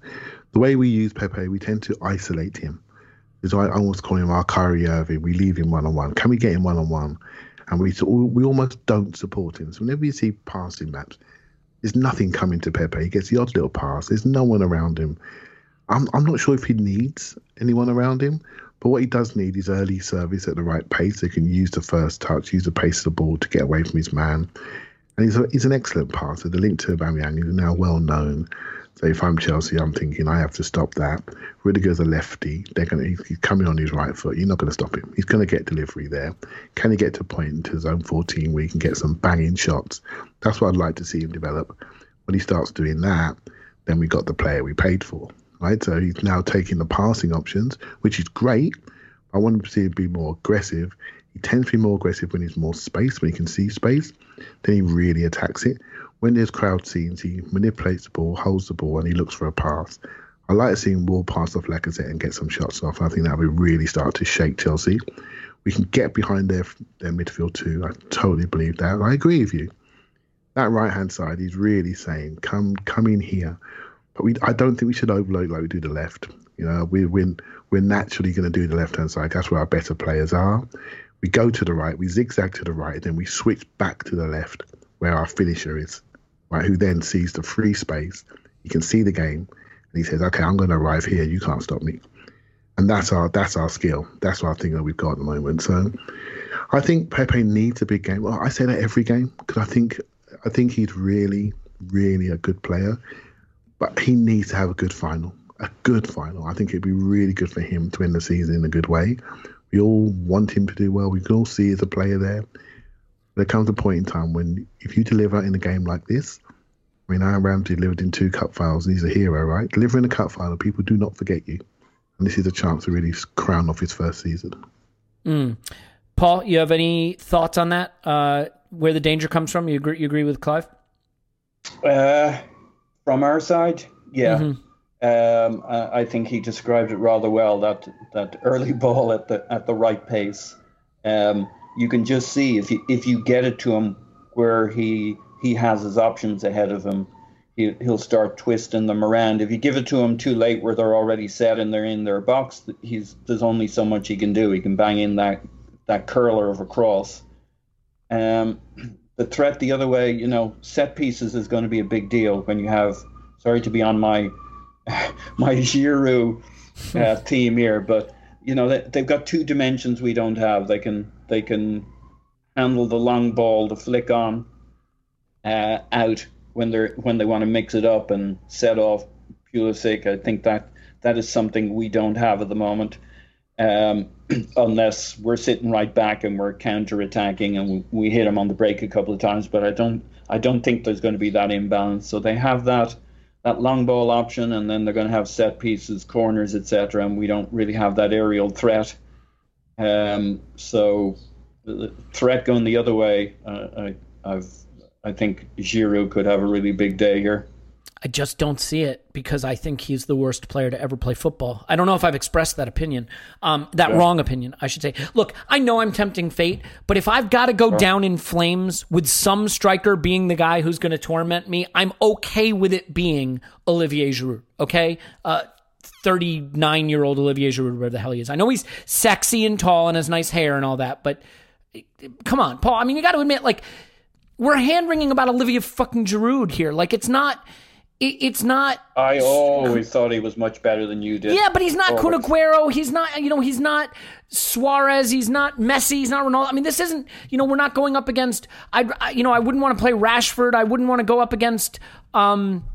The way we use Pepe, we tend to isolate him. Is I almost call him our Kyrie Irving. We leave him one on one. Can we get him one on one? And we we almost don't support him. So whenever you see passing maps, there's nothing coming to Pepe. He gets the odd little pass. There's no one around him. I'm I'm not sure if he needs anyone around him, but what he does need is early service at the right pace. He can use the first touch, use the pace of the ball to get away from his man. And he's, a, he's an excellent passer. The link to Aubameyang is now well known. So if I'm Chelsea, I'm thinking I have to stop that. Rudiger's a lefty. They're gonna he's coming on his right foot. You're not to stop him. He's to get delivery there. Can he get to a point into zone 14 where he can get some banging shots? That's what I'd like to see him develop. When he starts doing that, then we got the player we paid for, right? So he's now taking the passing options, which is great. I want him to see him be more aggressive. He tends to be more aggressive when he's more space, when he can see space. Then he really attacks it when there's crowd scenes, he manipulates the ball, holds the ball, and he looks for a pass. I like seeing Wall pass off Lacazette and get some shots off. I think that would really start to shake Chelsea. We can get behind their their midfield too. I totally believe that. I agree with you. That right hand side, he's really saying, "Come, come in here." But we, I don't think we should overload like we do the left. You know, we, we're we're naturally going to do the left hand side. That's where our better players are. We go to the right, we zigzag to the right, then we switch back to the left where our finisher is right, who then sees the free space. He can see the game, and he says, "Okay, I'm going to arrive here. You can't stop me." And that's our that's our skill. That's our thing that we've got at the moment. So, I think Pepe needs a big game. Well, I say that every game because I think I think he's really, really a good player, but he needs to have a good final. A good final. I think it'd be really good for him to end the season in a good way. We all want him to do well. We can all see as a player there there comes a point in time when if you deliver in a game like this, I mean, Aaron Ramsey delivered in two cup finals. and He's a hero, right? Delivering a cup final, people do not forget you. And this is a chance to really crown off his first season.
Mm. Paul, you have any thoughts on that? Uh, where the danger comes from? You agree? You agree with Clive?
Uh, from our side, yeah. Mm-hmm. Um, I, I think he described it rather well. That that early [LAUGHS] ball at the at the right pace. Um, you can just see if you if you get it to him where he he has his options ahead of him, he, he'll start twisting them around. If you give it to him too late, where they're already set and they're in their box, he's there's only so much he can do. He can bang in that that curler of a cross. Um, [CLEARS THROAT] the threat the other way, you know, set pieces is going to be a big deal when you have. Sorry to be on my [LAUGHS] my Giroud uh, [LAUGHS] team here, but you know they, they've got two dimensions we don't have. They can they can handle the long ball, the flick on uh, out when they're when they want to mix it up and set off Pulisic. I think that that is something we don't have at the moment. Um, [CLEARS THROAT] unless we're sitting right back and we're counter attacking and we, we hit them on the break a couple of times, but I don't I don't think there's going to be that imbalance. So they have that that long ball option, and then they're going to have set pieces, corners, etc. And we don't really have that aerial threat. Um, so the threat going the other way, uh, I I've I think Giroud could have a really big day here.
I just don't see it because I think he's the worst player to ever play football. I don't know if I've expressed that opinion, um, that yeah. wrong opinion, I should say. Look, I know I'm tempting fate, but if I've got to go down in flames with some striker being the guy who's going to torment me, I'm okay with it being Olivier Giroud. Okay, uh, 39 year old Olivier Giroud, whatever the hell he is. I know he's sexy and tall and has nice hair and all that, but come on, Paul. I mean, you got to admit, like, we're hand wringing about Olivier fucking Giroud here. Like, it's not it, it's not.
I always thought he was much better than you did.
Yeah, but he's not Kun Aguero. He's not. You know, he's not Suarez. He's not Messi. He's not Ronaldo. I mean, this isn't. You know, we're not going up against. I. You know, I wouldn't want to play Rashford. I wouldn't want to go up against. Um,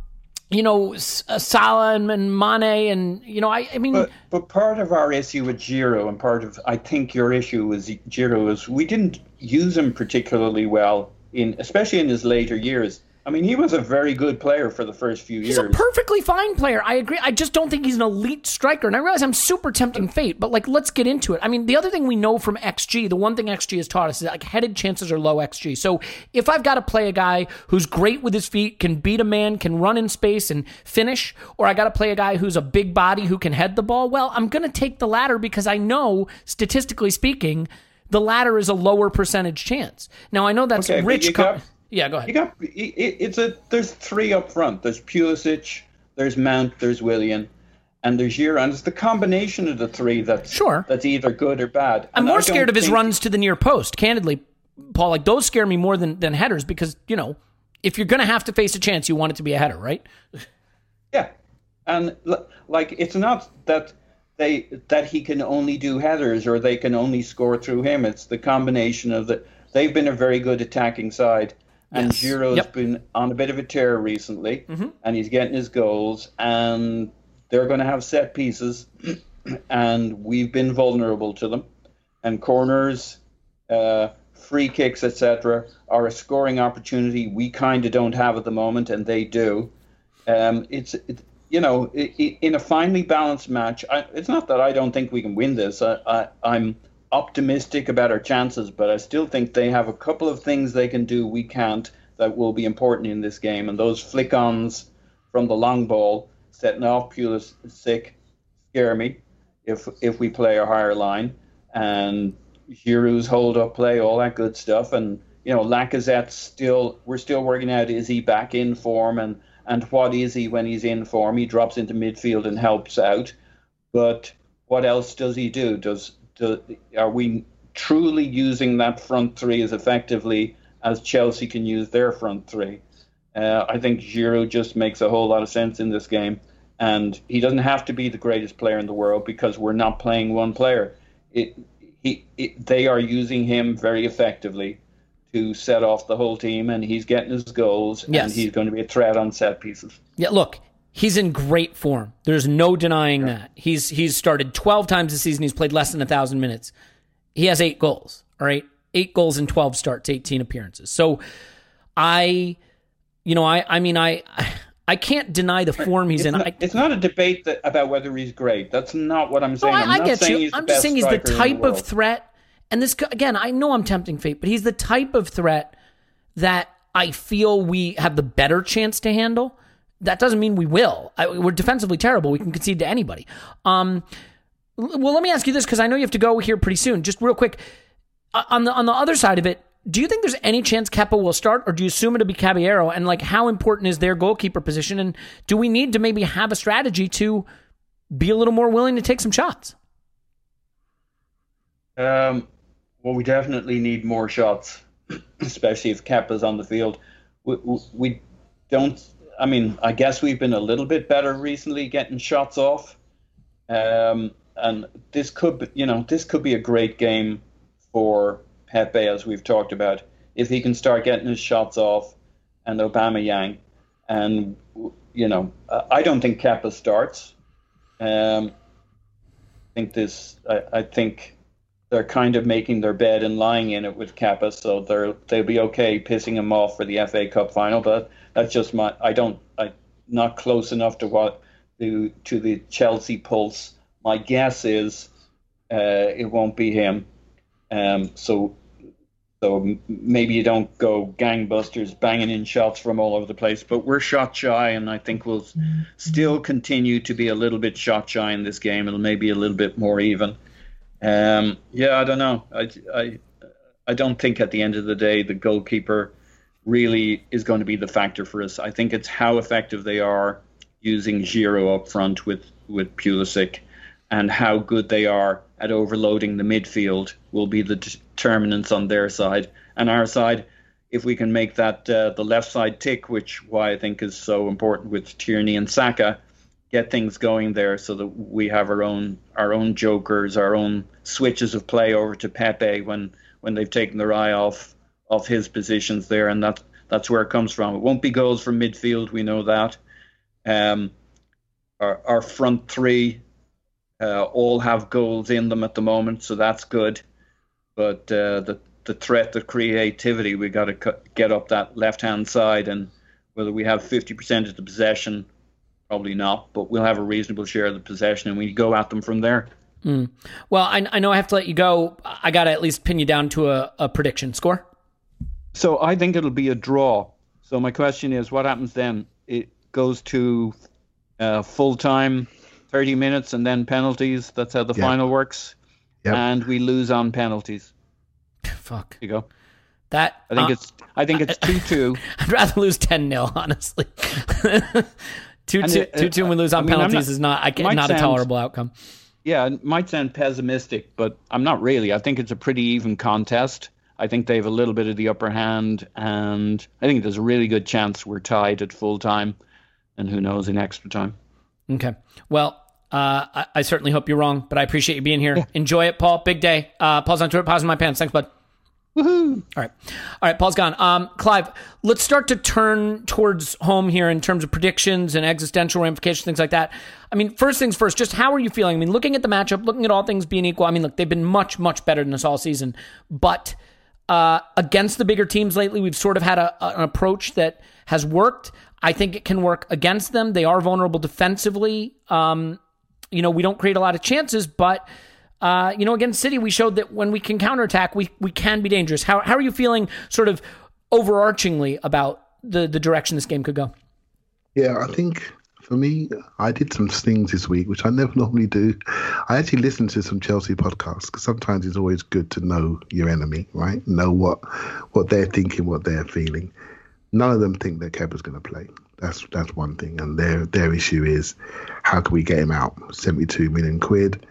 you know, uh, Salah and, Mane, and you know, I, I mean,
but, but part of our issue with Giroud, and part of I think your issue with Giroud is we didn't use him particularly well in, especially in his later years. I mean, he was a very good player for the first few
years.
He's
a perfectly fine player. I agree. I just don't think he's an elite striker. And I realize I'm super tempting fate, but like, let's get into it. I mean, the other thing we know from XG, the one thing XG has taught us is that, like headed chances are low XG. So if I've got to play a guy who's great with his feet, can beat a man, can run in space and finish, or I got to play a guy who's a big body who can head the ball, well, I'm going to take the latter because I know, statistically speaking, the latter is a lower percentage chance. Now I know that's okay, rich.
Got,
yeah, go ahead.
You got it, it's a there's three up front. There's Pulisic, there's Mount, there's Willian, and there's Giroud. It's the combination of the three that's
sure
that's either good or bad.
I'm more scared of his runs to the near post. Candidly, Paul, like those scare me more than than headers because you know if you're going to have to face a chance, you want it to be a header, right? [LAUGHS]
Yeah, and like it's not that they that he can only do headers or they can only score through him. It's the combination of the. They've been a very good attacking side and yes. Giroud's yep. been on a bit of a tear recently, mm-hmm. and he's getting his goals, and they're going to have set pieces, [CLEARS THROAT] and we've been vulnerable to them, and corners, uh, free kicks, etc., are a scoring opportunity we kind of don't have at the moment, and they do. Um, it's it, you know, in a finely balanced match, I, it's not that I don't think we can win this. I, I, I'm optimistic about our chances, but I still think they have a couple of things they can do we can't that will be important in this game. And those flick ons from the long ball, setting off Pulisic, scare me if if we play a higher line. And Giroud's hold up play, all that good stuff. And, you know, Lacazette still, we're still working out is he back in form and, and what is he when he's in form? He drops into midfield and helps out. But what else does he do? Does to, are we truly using that front three as effectively as Chelsea can use their front three? Uh, I think Giroud just makes a whole lot of sense in this game, and he doesn't have to be the greatest player in the world because we're not playing one player. It, he, it, they are using him very effectively to set off the whole team, and he's getting his goals, yes. and he's going to be a threat on set pieces.
Yeah, look, he's in great form. There's no denying yeah. that. He's he's started 12 times this season. He's played less than a thousand minutes. He has eight goals. All right, eight goals in 12 starts, 18 appearances. So, I, you know, I I mean I. I can't deny the form he's
it's
in.
Not,
I,
it's not a debate that, about whether he's great. That's not what I'm saying.
No, I,
I'm
I get you. I'm just saying he's the type the of threat. And this again, I know I'm tempting fate, but he's the type of threat that I feel we have the better chance to handle that doesn't mean we will. I, we're defensively terrible. We can concede to anybody. Um, well, let me ask you this because I know you have to go here pretty soon. Just real quick, uh, on the on the other side of it, do you think there's any chance Kepa will start, or do you assume it'll be Caballero? And like, how important is their goalkeeper position? And do we need to maybe have a strategy to be a little more willing to take some shots?
Um, well, we definitely need more shots, [CLEARS THROAT] especially if Kepa's on the field. We, we don't I mean, I guess we've been a little bit better recently getting shots off. Um, and this could, be, you know, this could be a great game for Pepe, as we've talked about, if he can start getting his shots off, and Aubameyang, and you know, I don't think Kepa starts. Um, I think this. I, I think they're kind of making their bed and lying in it with Kepa, so they're they'll be okay pissing him off for the FA Cup final. But that's just my. I don't. I not close enough to what to to the Chelsea pulse. My guess is uh, it won't be him. Um, so so maybe you don't go gangbusters banging in shots from all over the place, but we're shot shy, and I think we'll s- still continue to be a little bit shot shy in this game. It'll maybe a little bit more even. Um, yeah, I don't know. I, I, I don't think at the end of the day the goalkeeper really is going to be the factor for us. I think it's how effective they are using Giroud up front with with Pulisic, and how good they are at overloading the midfield will be the determinants on their side. And our side, if we can make that uh, the left side tick, which why I think is so important with Tierney and Saka, get things going there so that we have our own our own jokers, our own switches of play over to Pepe when when they've taken their eye off off his positions there, and that that's where it comes from. It won't be goals from midfield, we know that. Um, our, our front three uh, all have goals in them at the moment, so that's good. But uh, the the threat, the creativity, we got to get up that left hand side, and whether we have fifty percent of the possession, probably not, but we'll have a reasonable share of the possession, and we go at them from there.
Well, I, I know I have to let you go. I got to at least pin you down to a, a prediction score.
So I think it'll be a draw. So my question is, what happens then? It goes to uh, full time, thirty minutes, and then penalties. That's how the
Yeah.
final works,
Yep.
and we lose on penalties. [LAUGHS]
Fuck.
There you go.
That
I think
uh,
it's I think it's two two. [LAUGHS]
I'd rather lose 10 0, honestly. [LAUGHS] 2
And
2
it-
2 2 and we lose on
I mean,
penalties
not-
is not, I can,
might
not a tolerable outcome.
Yeah, it might sound pessimistic, but I'm not really. I think it's a pretty even contest. I think they have a little bit of the upper hand, and I think there's a really good chance we're tied at full time, and who knows in extra time.
Okay. Well, uh, I, I certainly hope you're wrong, but I appreciate you being here. Enjoy it, Paul. Big day. Uh, Paul's on Twitter. Poznan in my pants. Thanks, bud. Woohoo! All right, all right. Paul's gone. Um, Clive, let's start to turn towards home here in terms of predictions and existential ramifications, things like that. I mean, first things first. Just how are you feeling? I mean, looking at the matchup, looking at all things being equal. I mean, look, they've been much, much better than us all season, but uh, against the bigger teams lately, we've sort of had a, an approach that has worked. I think it can work against them. They are vulnerable defensively. Um, you know, we don't create a lot of chances, but uh, you know, against City, we showed that when we can counterattack, we we can be dangerous. How how are you feeling, sort of overarchingly, about the the direction this game could go?
Yeah, I think for me, I did some things this week, which I never [LAUGHS] normally do. I actually listened to some Chelsea podcasts because sometimes it's always good to know your enemy, right? Know what what they're thinking, what they're feeling. None of them think that Kepa's going to play. That's that's one thing, and their their issue is how can we get him out? Seventy two million quid,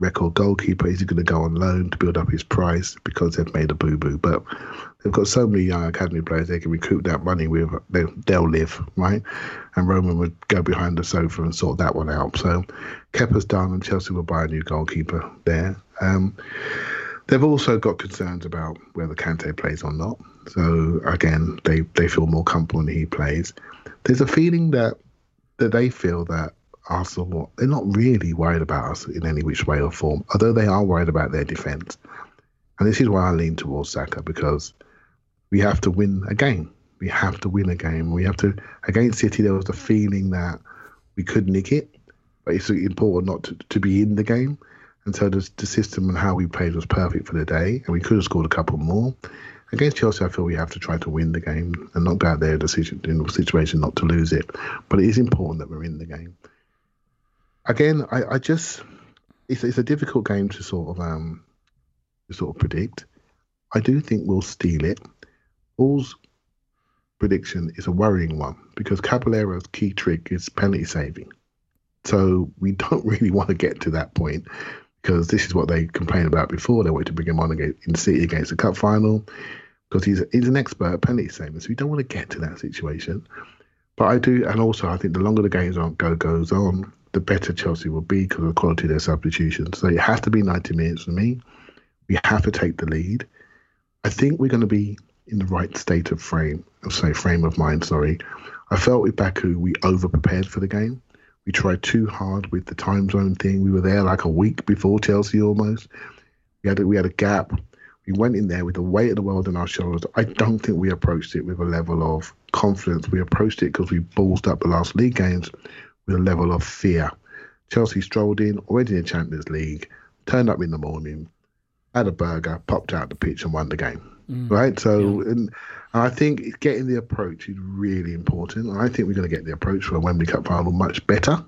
record goalkeeper. Is he going to go on loan to build up his price because they've made a boo boo? But they've got so many young academy players they can recoup that money with. They, they'll live, right? And Roman would go behind the sofa and sort that one out. So Kepa's done, and Chelsea will buy a new goalkeeper there. Um, they've also got concerns about whether Kante plays or not. So again, they, they feel more comfortable when he plays. There's a feeling that that they feel that Arsenal they're not really worried about us in any which way or form, although they are worried about their defence. And this is why I lean towards Saka because we have to win a game. We have to win a game. We have to against City. There was the feeling that we could nick it, but it's important not to, to be in the game. And so the, the system and how we played was perfect for the day, and we could have scored a couple more. Against Chelsea, I feel we have to try to win the game and not go out there in a situation not to lose it. But it is important that we're in the game. Again, I, I just it's it's a difficult game to sort of um to sort of predict. I do think we'll steal it. Paul's prediction is a worrying one because Caballero's key trick is penalty saving. So we [LAUGHS] don't really want to get to that point because this is what they complained about before. They wanted to bring him on again in City against the cup final because he's he's an expert at penalty saving. So we don't want to get to that situation. But I do, and also I think the longer the games on go goes on, the better Chelsea will be because of the quality of their substitutions. So it has to be 90 minutes for me. We have to take the lead. I think we're going to be in the right state of frame, say frame of mind. Sorry, I felt with Baku we over prepared for the game. We tried too hard with the time zone thing. We were there like a week before Chelsea almost. We had a, we had a gap. We went in there with the weight of the world on our shoulders. I don't think we approached it with a level of confidence. We approached it because we ballsed up the last league games with a level of fear. Chelsea strolled in, already in the Champions League, turned up in the morning, had a burger, popped out the pitch, and won the game. Mm. Right? So, and, and I think getting the approach is really important. I think we're going to get the approach for a Wembley Cup final much better.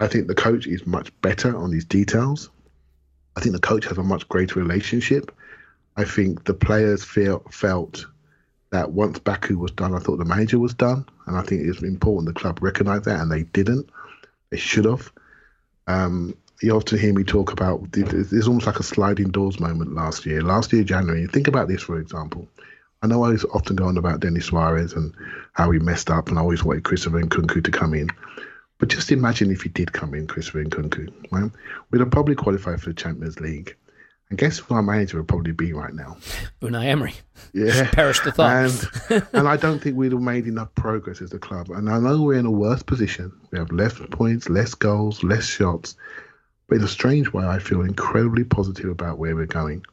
I think the coach is much better on these details. I think the coach has a much greater relationship. I think the players feel felt that once Baku was done, I thought the manager was done, and I think it's important the club recognised that, and they didn't. They should have. Um, you often hear me talk about there's almost like a sliding doors moment last year. Last year, January. Think about this, for example. I know I often going about Denis Suarez and how he messed up, and I always wanted Christopher Nkunku to come in. But just imagine if he did come in, Christopher Nkunku. Right? We'd have probably qualified for the Champions League. And guess who our manager would probably be right now?
Unai Emery.
Yeah.
Perish the thought.
And, and I don't think we'd have made enough progress as a club. And I know we're in a worse position. We have less points, less goals, less shots. But in a strange way, I feel incredibly positive about where we're going.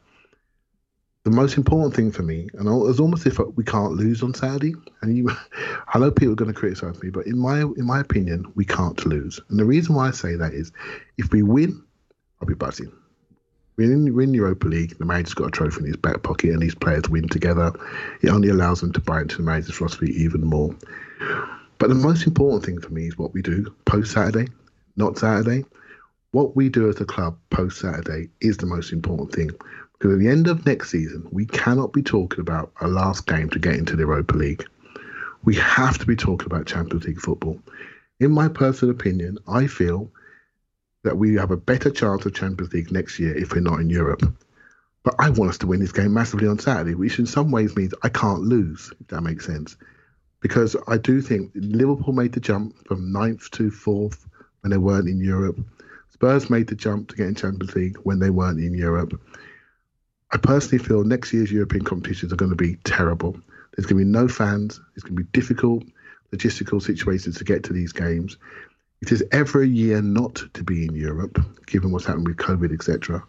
The most important thing for me, and it's almost if we can't lose on Saturday. And you, [LAUGHS] I know people are going to criticize me, but in my in my opinion, we can't lose. And the reason why I say that is, if we win, I'll be buzzing. We're in, in Europa League. The manager's got a trophy in his back pocket, and these players win together. It only allows them to buy into the manager's philosophy even more. But the most important thing for me is what we do post Saturday, not Saturday. What we do as a club post Saturday is the most important thing. Because at the end of next season, we cannot be talking about a last game to get into the Europa League. We have to be talking about Champions League football. In my personal opinion, I feel that we have a better chance of Champions League next year if we're not in Europe. But I want us to win this game massively on Saturday, which in some ways means I can't lose, if that makes sense. Because I do think Liverpool made the jump from ninth to fourth when they weren't in Europe. Spurs made the jump to get in Champions League when they weren't in Europe. I personally feel next year's European competitions are going to be terrible. There's going to be no fans. It's going to be difficult logistical situations to get to these games. If there's ever a year not to be in Europe, given what's happened with COVID, etc.,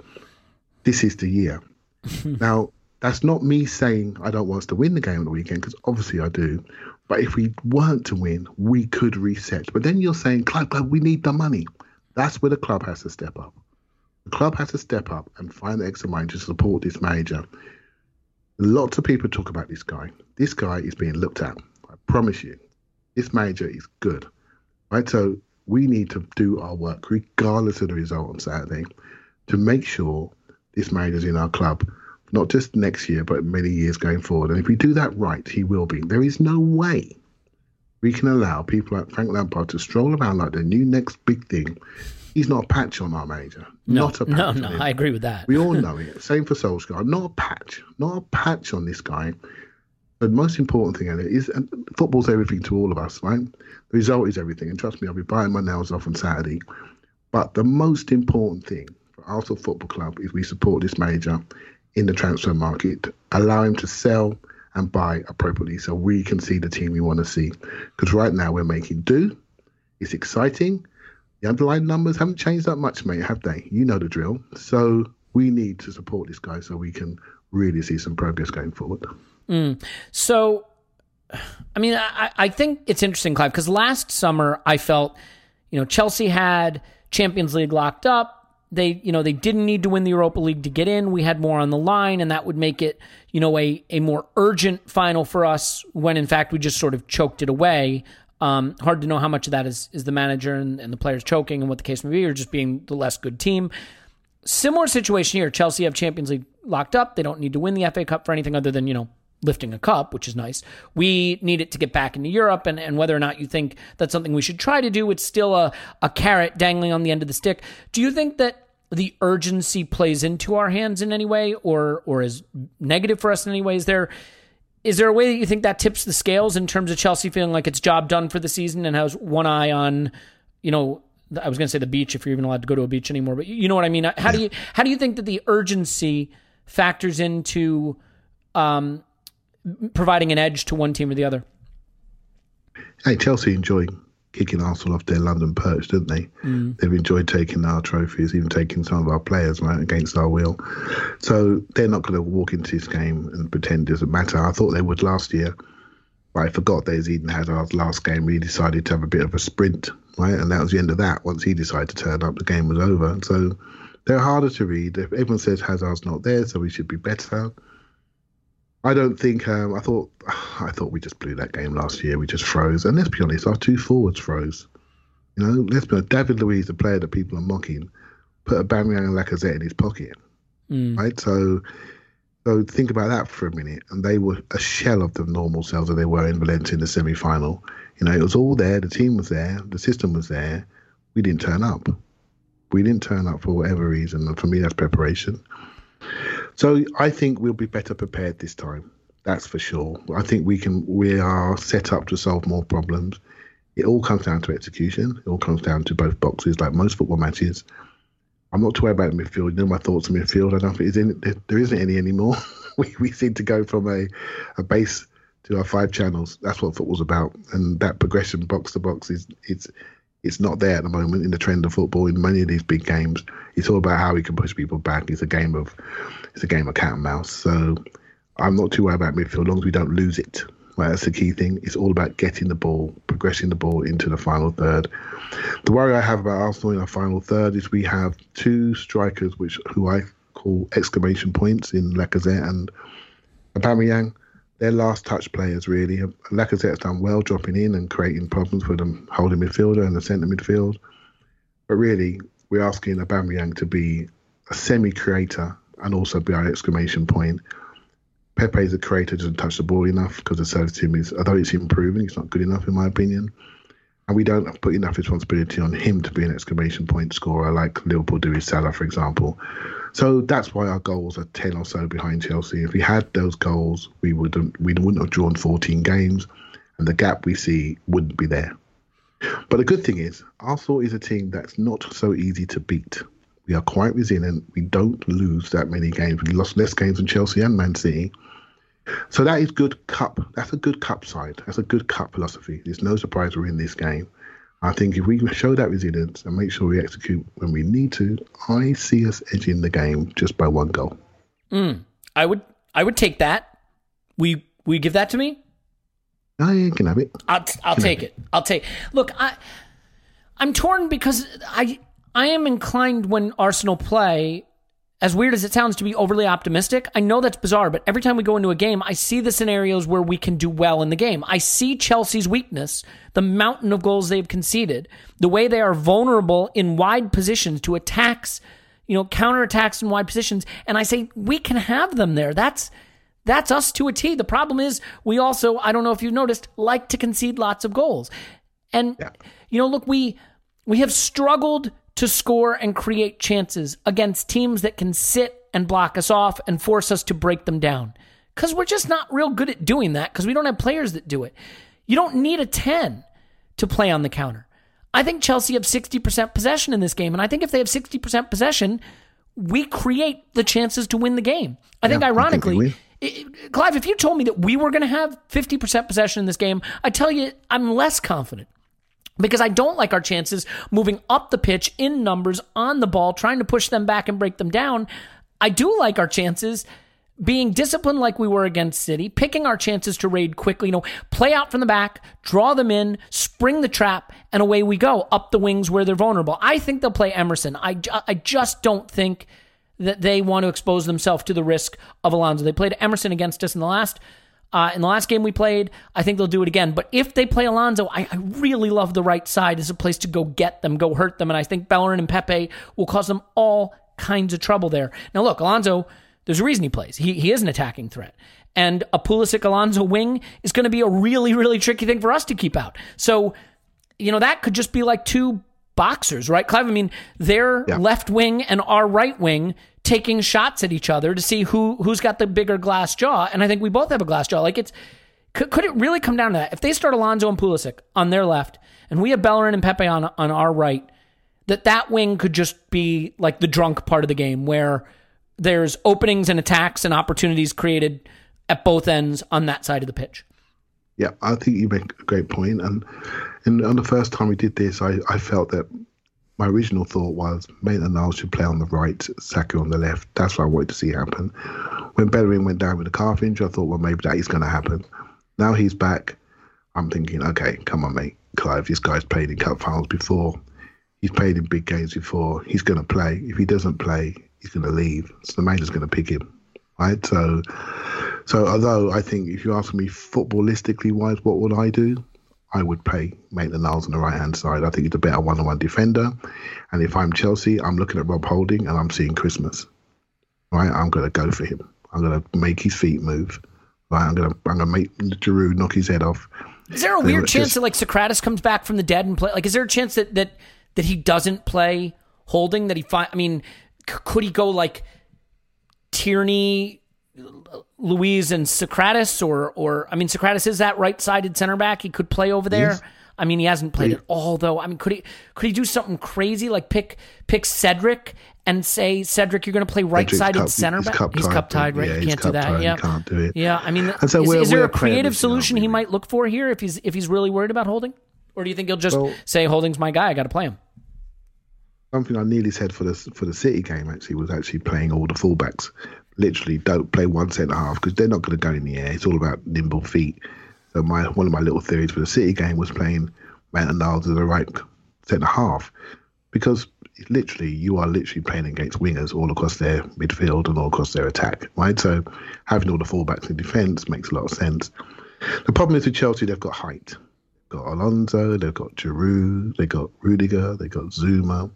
this is the year. [LAUGHS] now, that's not me saying I don't want us to win the game on the weekend, because obviously I do. But if we weren't to win, we could reset. But then you're saying, club, club, we need the money. That's where the club has to step up. The club has to step up and find the extra money to support this manager. Lots of people talk about this guy. This guy is being looked at. I promise you, this manager is good. Right? So we need to do our work, regardless of the result on Saturday, to make sure this manager's in our club, not just next year, but many years going forward. And if we do that right, he will be. There is no way we can allow people like Frank Lampard to stroll around like the new next big thing. He's not a patch on our manager.
No,
not a patch
no, no. I agree with that.
We all know it. Same for Solskjaer. Not a patch. Not a patch on this guy. The most important thing in it is football's everything to all of us, right? The result is everything. And trust me, I'll be biting my nails off on Saturday. But the most important thing for Arsenal Football Club is we support this manager in the transfer market, allow him to sell and buy appropriately so we can see the team we want to see. Because right now we're making do. It's exciting. The underlying numbers haven't changed that much, mate, have they? You know the drill. So we need to support this guy so we can really see some progress going forward.
So, I mean, I, I think it's interesting, Clive, because last summer I felt, you know, Chelsea had Champions League locked up. They, you know, they didn't need to win the Europa League to get in. We had more on the line, and that would make it, you know, a, a more urgent final for us when in fact we just sort of choked it away. Um, hard to know how much of that is, is the manager and, and the players choking and what the case may be, or just being the less good team. Similar situation here. Chelsea have Champions League locked up. They don't need to win the FA Cup for anything other than, you know, lifting a cup, which is nice. We need it to get back into Europe, and, and whether or not you think that's something we should try to do, it's still a, a carrot dangling on the end of the stick. Do you think that the urgency plays into our hands in any way or or is negative for us in any way? Is there is there a way that you think that tips the scales in terms of Chelsea feeling like it's job done for the season and has one eye on, you know, I was going to say the beach if you're even allowed to go to a beach anymore, but you know what I mean. How do you how do you think that the urgency factors into um, providing an edge to one team or the other?
Hey, Chelsea enjoy kicking Arsenal off their London perch, didn't they? Mm. They've enjoyed taking our trophies, even taking some of our players, right, against our will. So they're not going to walk into this game and pretend it doesn't matter. I thought they would last year, but I forgot that Eden Hazard's last game. He decided to have a bit of a sprint, right, and that was the end of that. Once he decided to turn up, the game was over. So they're harder to read. Everyone says Hazard's not there, so we should be better. I don't think. Um, I thought. [SIGHS] I thought we just blew that game last year. We just froze. And let's be honest, our two forwards froze. You know, let's be honest. David Luiz, the player that people are mocking, put Aubameyang and Lacazette in his pocket. Right. So, so think about that for a minute. And they were a shell of the normal selves that they were in Valencia in the semi-final. You know, it was all there. The team was there. The system was there. We didn't turn up. We didn't turn up for whatever reason. And for me, that's preparation. So I think we'll be better prepared this time. That's for sure. I think we can. We are set up to solve more problems. It all comes down to execution. It all comes down to both boxes, like most football matches. I'm not too worried about midfield. You know my thoughts on midfield. I don't think in, there, isn't any anymore. [LAUGHS] we we seem to go from a a base to our five channels. That's what football's about, and that progression box to box is it's it's not there at the moment in the trend of football in many of these big games. It's all about how we can push people back. It's a game of it's a game of cat and mouse. So I'm not too worried about midfield as long as we don't lose it. Right, that's the key thing. It's all about getting the ball, progressing the ball into the final third. The worry I have about Arsenal in our final third is we have two strikers, which who I call exclamation points in Lacazette and Aubameyang. They're last touch players, really. Lacazette's done well dropping in and creating problems for the holding midfielder and the centre midfield. But really, we're asking Aubameyang to be a semi-creator and also be our exclamation point. Pepe is a creator, doesn't touch the ball enough because the service team is, although it's improving, it's not good enough in my opinion. And we don't put enough responsibility on him to be an exclamation point scorer like Liverpool do with Salah, for example. So that's why our goals are 10 or so behind Chelsea. If we had those goals, we, wouldn't, we wouldn't have drawn 14 games and the gap we see wouldn't be there. But the good thing is, Arsenal is a team that's not so easy to beat. We are quite resilient. We don't lose that many games. We lost less games than Chelsea and Man City. So that is good cup. That's a good cup side. That's a good cup philosophy. It's no surprise we're in this game. I think if we show that resilience and make sure we execute when we need to, I see us edging the game just by one goal. Hmm.
I would I would take that. We we give that to me.
I can have it.
I'll I'll take it. I'll take. Look, I I'm torn because I I am inclined when Arsenal play. As weird as it sounds to be overly optimistic, I know that's bizarre, but every time we go into a game, I see the scenarios where we can do well in the game. I see Chelsea's weakness, the mountain of goals they've conceded, the way they are vulnerable in wide positions to attacks, you know, counterattacks in wide positions, and I say we can have them there. That's that's us to a T. The problem is we also, I don't know if you've noticed, like to concede lots of goals. And you know, look, we we have struggled to score and create chances against teams that can sit and block us off and force us to break them down. Cuz we're just not real good at doing that cuz we don't have players that do it. You don't need a 10 to play on the counter. I think Chelsea have 60% possession in this game and I think if they have 60% possession, we create the chances to win the game. I think
Yeah, I think
ironically it- Clive, if you told me that we were going to have 50% possession in this game, I tell you, I'm less confident because I don't like our chances moving up the pitch in numbers on the ball, trying to push them back and break them down. I do like our chances being disciplined like we were against City, picking our chances to raid quickly, you know, play out from the back, draw them in, spring the trap, and away we go up the wings where they're vulnerable. I think they'll play Emerson. I, I just don't think that they want to expose themselves to the risk of Alonso. They played Emerson against us in the last uh, in the last game we played. I think they'll do it again. But if they play Alonso, I, I really love the right side as a place to go get them, go hurt them, and I think Bellerin and Pepe will cause them all kinds of trouble there. Now look, Alonso, there's a reason he plays. He he is an attacking threat. And a Pulisic Alonso wing is going to be a really, really tricky thing for us to keep out. So, you know, that could just be like two boxers, right, Clive? I mean, their
Yeah.
left wing and our right wing taking shots at each other to see who who's got the bigger glass jaw. And I think we both have a glass jaw. Like it's could, could it really come down to that? If they start Alonso and Pulisic on their left, and we have Bellerin and Pepe on on our right, that that wing could just be like the drunk part of the game where there's openings and attacks and opportunities created at both ends on that side of the pitch.
Yeah, I think you make a great point. And, and on the first time we did this, I, I felt that my original thought was Maitland Niles should play on the right, Saka on the left. That's what I wanted to see happen. When Bellerin went down with a calf injury, I thought, well, maybe that is going to happen. Now he's back. I'm thinking, okay, come on, mate. Clive, this guy's played in cup finals before. He's played in big games before. He's going to play. If he doesn't play, he's going to leave. So the manager's going to pick him, right? So, so although I think if you ask me footballistically wise, what would I do? I would pay Maitland Niles on the right hand side. I think he's a better one on one defender. And if I'm Chelsea, I'm looking at Rob Holding and I'm seeing Christmas. Right? I'm going to go for him. I'm going to make his feet move. Right? I'm going to I'm going to make Giroud knock his head off.
Is there a weird chance
just-
that like Sokratis comes back from the dead and play? Like, is there a chance that that that he doesn't play holding? That he find? I mean, c- could he go like Tierney, Luiz, and Sokratis, or or I mean, Sokratis is that right-sided center back. He could play over there.
Yes.
I mean, he hasn't played at all though. I mean, could he could he do something crazy like pick pick Cedric and say Cedric, you're going to play right-sided center back?
cup
he's cup tied, right?
yeah,
you can't do that. Yeah,
can't do it.
Yeah, I mean,
so
is, is there a creative solution he might look for here if he's if he's really worried about holding, or do you think he'll just
Well-
say holding's my guy? I got to play him.
something I nearly said for the for the City game actually was actually playing all the fullbacks. Literally, don't play one centre half because they're not going to go in the air. It's all about nimble feet. So my one of my little theories for the City game was playing Maitland Niles as a right centre half because literally you are literally playing against wingers all across their midfield and all across their attack, right? So having all the fullbacks in defence makes a lot of sense. The problem is with Chelsea, they've got height. They've got Alonso, they've got Giroud, they've got Rudiger, they've got Zouma.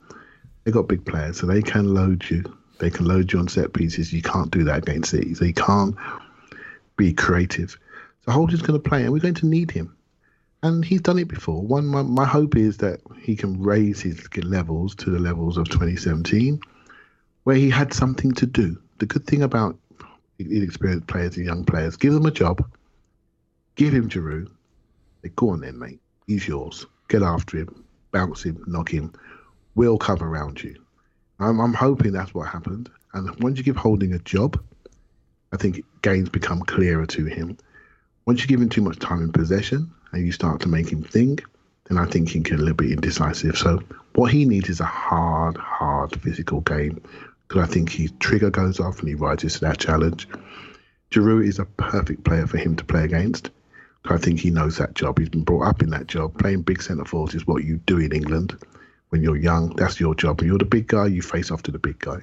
They've got big players, so they can load you. They can load you on set pieces. You can't do that against City. So can't be creative. So Holding's going to play, and we're going to need him. And he's done it before. One, my, my hope is that he can raise his levels to the levels of 2017, where he had something to do. The good thing about inexperienced players and young players, give them a job, give him Giroud. Say, go on then, mate. He's yours. Get after him, bounce him, knock him. We'll come around you. I'm, I'm hoping that's what happened. And once you give Holding a job, I think games become clearer to him. Once you give him too much time in possession and you start to make him think, then I think he can a little bit indecisive. So what he needs is a hard, hard physical game because I think his trigger goes off and he rises to that challenge. Giroud is a perfect player for him to play against. I think he knows that job. He's been brought up in that job. Playing big centre forwards is what you do in England when you're young. That's your job. When you're the big guy, you face off to the big guy.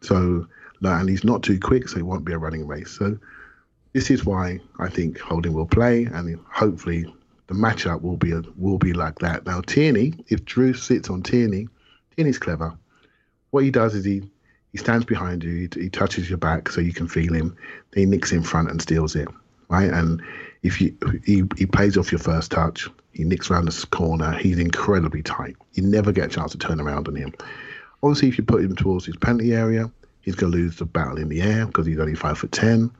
So, and he's not too quick, so it won't be a running race. So, this is why I think Holding will play, and hopefully the matchup will be a, will be like that. Now, Tierney, if Drew sits on Tierney, Tierney's clever. What he does is he he stands behind you, he, he touches your back so you can feel him. Then he nicks in front and steals it, right? And if you he, he plays off your first touch, he nicks around the corner. He's incredibly tight. You never get a chance to turn around on him. Obviously, if you put him towards his penalty area, he's going to lose the battle in the air because he's only five foot ten.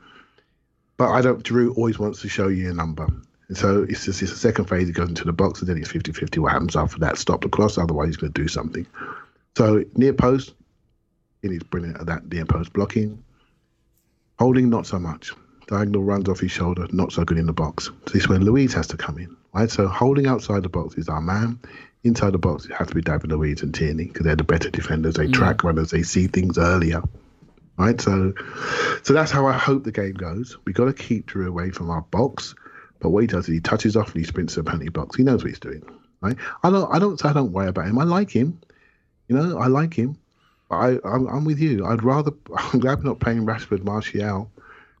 But I don't. Drew always wants to show you a number. And so it's just it's the second phase. He goes into the box, and then it's 50-50. What happens after that? Stop the cross. Otherwise, he's going to do something. So near post, he is brilliant at that near post blocking. Holding, not so much. Diagonal runs off his shoulder, not so good in the box. So this is when Luiz has to come in, right? So holding outside the box is our man. Inside the box, it has to be David Luiz and Tierney because they're the better defenders. They mm. track runners. They see things earlier, right? So, so that's how I hope the game goes. We got to keep Drew away from our box. But what he does is he touches off and he sprints to the penalty box. He knows what he's doing, right? I don't, I don't, I don't worry about him. I like him. You know, I like him. I, I'm, I'm with you. I'd rather. [LAUGHS] I'm glad we're not playing Rashford, Martial,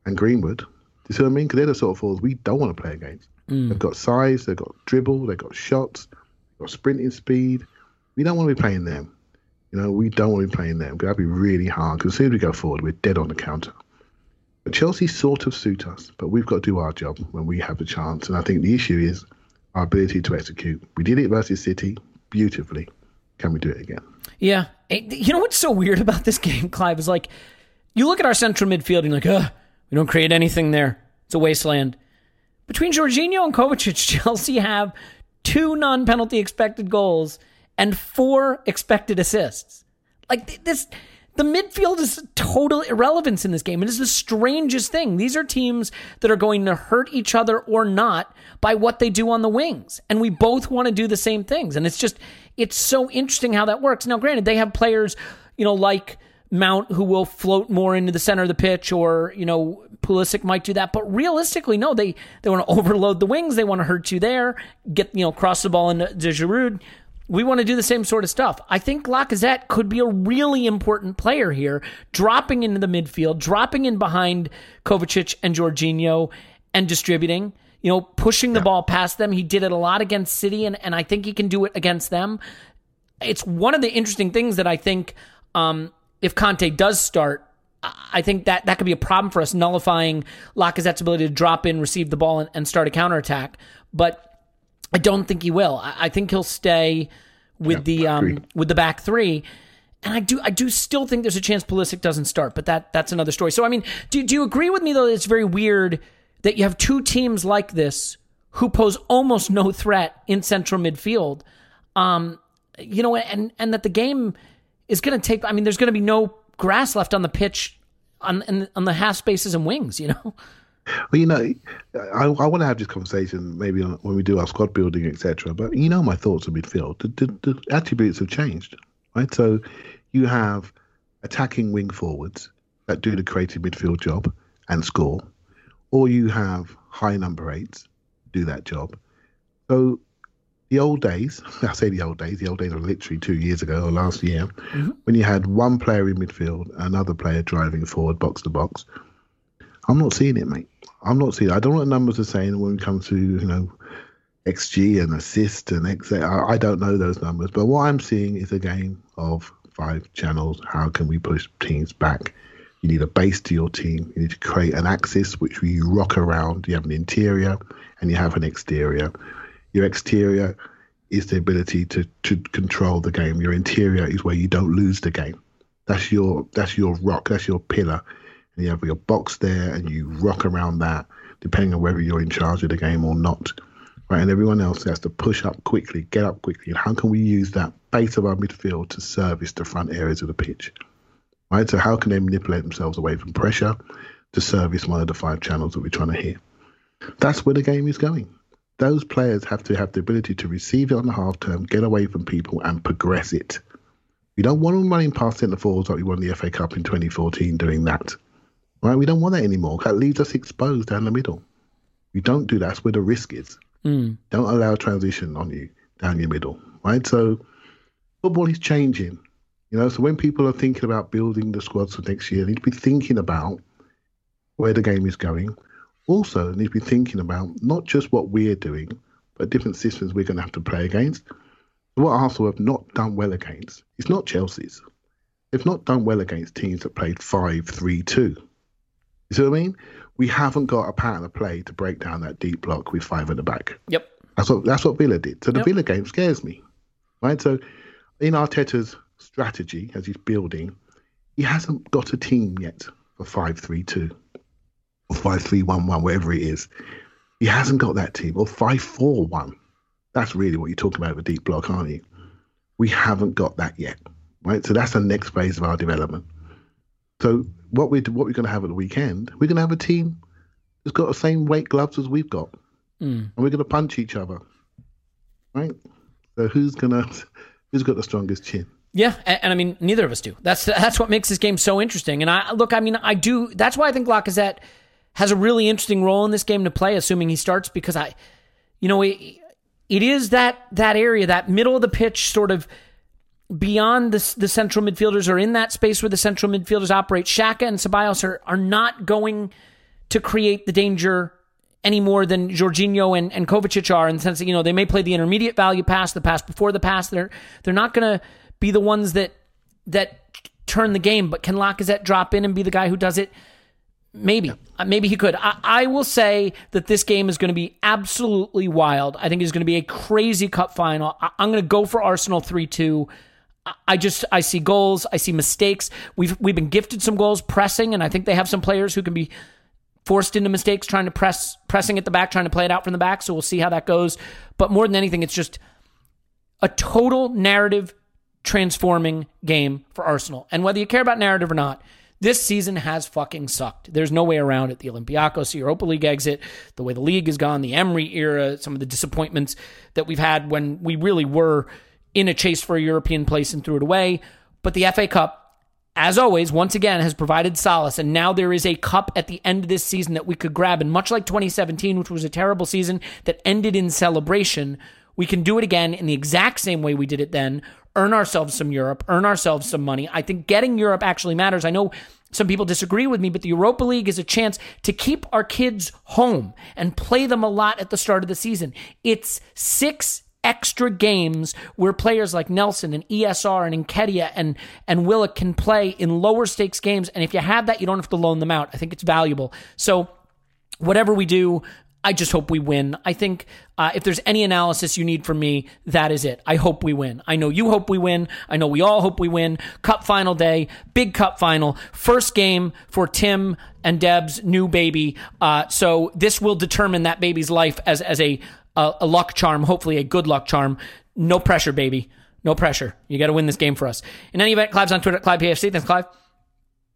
and Greenwood. Do you see what I mean? Because they're the sort of forwards we don't want to play against. They've got size, they've got dribble, they've got shots, they've got sprinting speed. We don't want to be playing them. You know, we don't want to be playing them. That'd be really hard. Because as soon as we go forward, we're dead on the counter. But Chelsea sort of suit us, but we've got to do our job when we have the chance. And I think the issue is our ability to execute. We did it versus City beautifully. Can we do it again?
Yeah. Eh, You know what's so weird about this [LAUGHS] game, Clive, is like you look at our central midfield and you're like, ugh, we don't create anything there. It's a wasteland. Between Jorginho and Kovacic, [LAUGHS] Chelsea have two non penalty expected goals and four expected assists. Like this the midfield is total irrelevance in this game. It is the strangest thing. These are teams that are going to hurt each other or not by what they do on the wings. And we both want to do the same things. And it's just, it's so interesting how that works. Now, granted, they have players, you know, like Mount who will float more into the center of the pitch or, you know, Pulisic might do that. But realistically, no, they, they want to overload the wings. They want to hurt you there, get, you know, cross the ball into Giroud we want to do the same sort of stuff. I think Lacazette could be a really important player here, dropping into the midfield, dropping in behind Kovacic and Jorginho and distributing, you know, pushing the ball past them. He did it a lot against City, and, and I think he can do it against them. It's one of the interesting things that I think um, if Kante does start, I think that that could be a problem for us, nullifying Lacazette's ability to drop in, receive the ball, and, and start a counterattack. But I don't think he will. I, I think he'll stay with the um, with the back three. And I do I do still think there's a chance Pulisic doesn't start, but that that's another story. So I mean, do do you agree with me though that it's very weird that you have two teams like this who pose almost no threat in central midfield? Um, you know, and and that the game is going to take I mean, there's going to be no grass left on the pitch on on the half spaces and wings, you know.
Well, you know, I, I want to have this conversation maybe on, when we do our squad building, etc. But you know, my thoughts on midfield. The, the, the attributes have changed, right? So you have attacking wing forwards that do the creative midfield job and score, or you have high number eights do that job. So the old days, [LAUGHS] I say the old days, the old days are literally two years ago or last year, mm-hmm. when you had one player in midfield, another player driving forward, box to box. I'm not seeing it, mate. I'm not seeing. It. I don't know what numbers are saying when it comes to you know xG and assist and x. I, I don't know those numbers, but what I'm seeing is a game of five channels. How can we push teams back? You need a base to your team. You need to create an axis which you rock around. You have an interior and you have an exterior. Your exterior is the ability to to control the game. Your interior is where you don't lose the game. That's your that's your rock. That's your pillar and you have your box there and you rock around that depending on whether you're in charge of the game or not right and everyone else has to push up quickly get up quickly and how can we use that base of our midfield to service the front areas of the pitch right so how can they manipulate themselves away from pressure to service one of the five channels that we're trying to hit that's where the game is going those players have to have the ability to receive it on the half term get away from people and progress it we don't want them running past centre forwards like we won the FA Cup in 2014 doing that. Right? We don't want that anymore. That leaves us exposed down the middle. We don't do that. That's where the risk is. Mm. Don't allow transition on you down your middle. Right? So football is changing. You know, so when people are thinking about building the squads for next year, they need to be thinking about where the game is going. Also, need to be thinking about not just what we're doing, but different systems we're going to have to play against. What Arsenal have not done well against, it's not Chelsea's. They've not done well against teams that played 5 3 2. You see what I mean? We haven't got a pattern of play to break down that deep block with five at the back.
Yep.
That's what that's what Villa did. So the
Yep.
Villa game scares me. Right? So in Arteta's strategy as he's building, he hasn't got a team yet for five three two or five three one one, whatever it is. He hasn't got that team. Or five four one. That's really what you're talking about with deep block, aren't you? We haven't got that yet. Right? So that's the next phase of our development. So what we what we're going to have at the weekend, we're going to have a team that's got the same weight gloves as we've got,
Mm.
and we're going to punch each other, right? So who's gonna [LAUGHS] who's got the strongest chin?
Yeah, and, and I mean, neither of us do. That's that's what makes this game so interesting. And I look, I mean, I do. That's why I think Lacazette has a really interesting role in this game to play, assuming he starts, because I, you know, it, it is that that area, that middle of the pitch, sort of beyond the the central midfielders, or in that space where the central midfielders operate. Xhaka and Ceballos are are not going to create the danger any more than Jorginho and, and Kovacic are in the sense that, you know, they may play the intermediate value pass, the pass before the pass. They're they're not gonna be the ones that that turn the game, but can Lacazette drop in and be the guy who does it? Maybe. Uh, maybe he could. I, I will say that this game is going to be absolutely wild. I think it's going to be a crazy cup final. I, I'm going to go for Arsenal 3 2. I- I just I see goals, I see mistakes. We've we've been gifted some goals pressing, and I think they have some players who can be forced into mistakes trying to press pressing at the back, trying to play it out from the back. So we'll see how that goes. But more than anything, it's just a total narrative transforming game for Arsenal. And whether you care about narrative or not, this season has fucking sucked. There's no way around it. The Olympiacos, Europa League exit, the way the league has gone, the Emery era, some of the disappointments that we've had when we really were in a chase for a European place and threw it away. But the FA Cup, as always, once again has provided solace. And now there is a cup at the end of this season that we could grab. And much like 2017, which was a terrible season that ended in celebration, we can do it again in the exact same way we did it then. Earn ourselves some Europe, earn ourselves some money. I think getting Europe actually matters. I know some people disagree with me, but the Europa League is a chance to keep our kids home and play them a lot at the start of the season. It's six extra games where players like Nelson and ESR and Nketiah and and Willock can play in lower stakes games. And if you have that, you don't have to loan them out. I think it's valuable. So whatever we do, I just hope we win. I think uh, if there's any analysis you need from me, that is it. I hope we win. I know you hope we win. I know we all hope we win. Cup final day, big cup final, first game for Tim and Deb's new baby. Uh, so this will determine that baby's life as as a, a a luck charm, hopefully a good luck charm. No pressure, baby. No pressure. You got to win this game for us. In any event, Clive's on Twitter, Clive PFC. Thanks, Clive.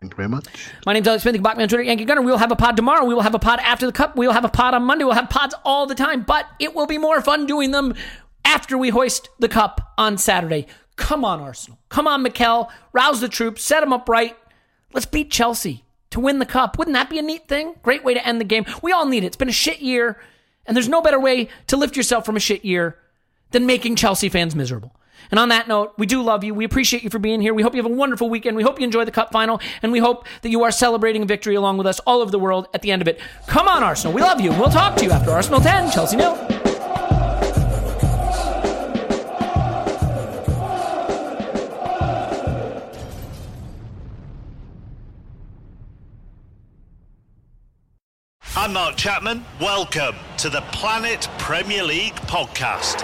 Thank you very much.
My name's Alex Smith. You can block me on Twitter, Yankee Gunner. We will have a pod tomorrow. We will have a pod after the cup. We will have a pod on Monday. We'll have pods all the time, but it will be more fun doing them after we hoist the cup on Saturday. Come on, Arsenal. Come on, Mikel. Rouse the troops. Set them up right. Let's beat Chelsea to win the cup. Wouldn't that be a neat thing? Great way to end the game. We all need it. It's been a shit year, and there's no better way to lift yourself from a shit year than making Chelsea fans miserable. And on that note, we do love you. We appreciate you for being here. We hope you have a wonderful weekend. We hope you enjoy the cup final, and we hope that you are celebrating victory along with us all over the world at the end of it. Come on, Arsenal. We love you. We'll talk to you after Arsenal 10, Chelsea nil.
I'm Mark Chapman. Welcome to the Planet Premier League podcast.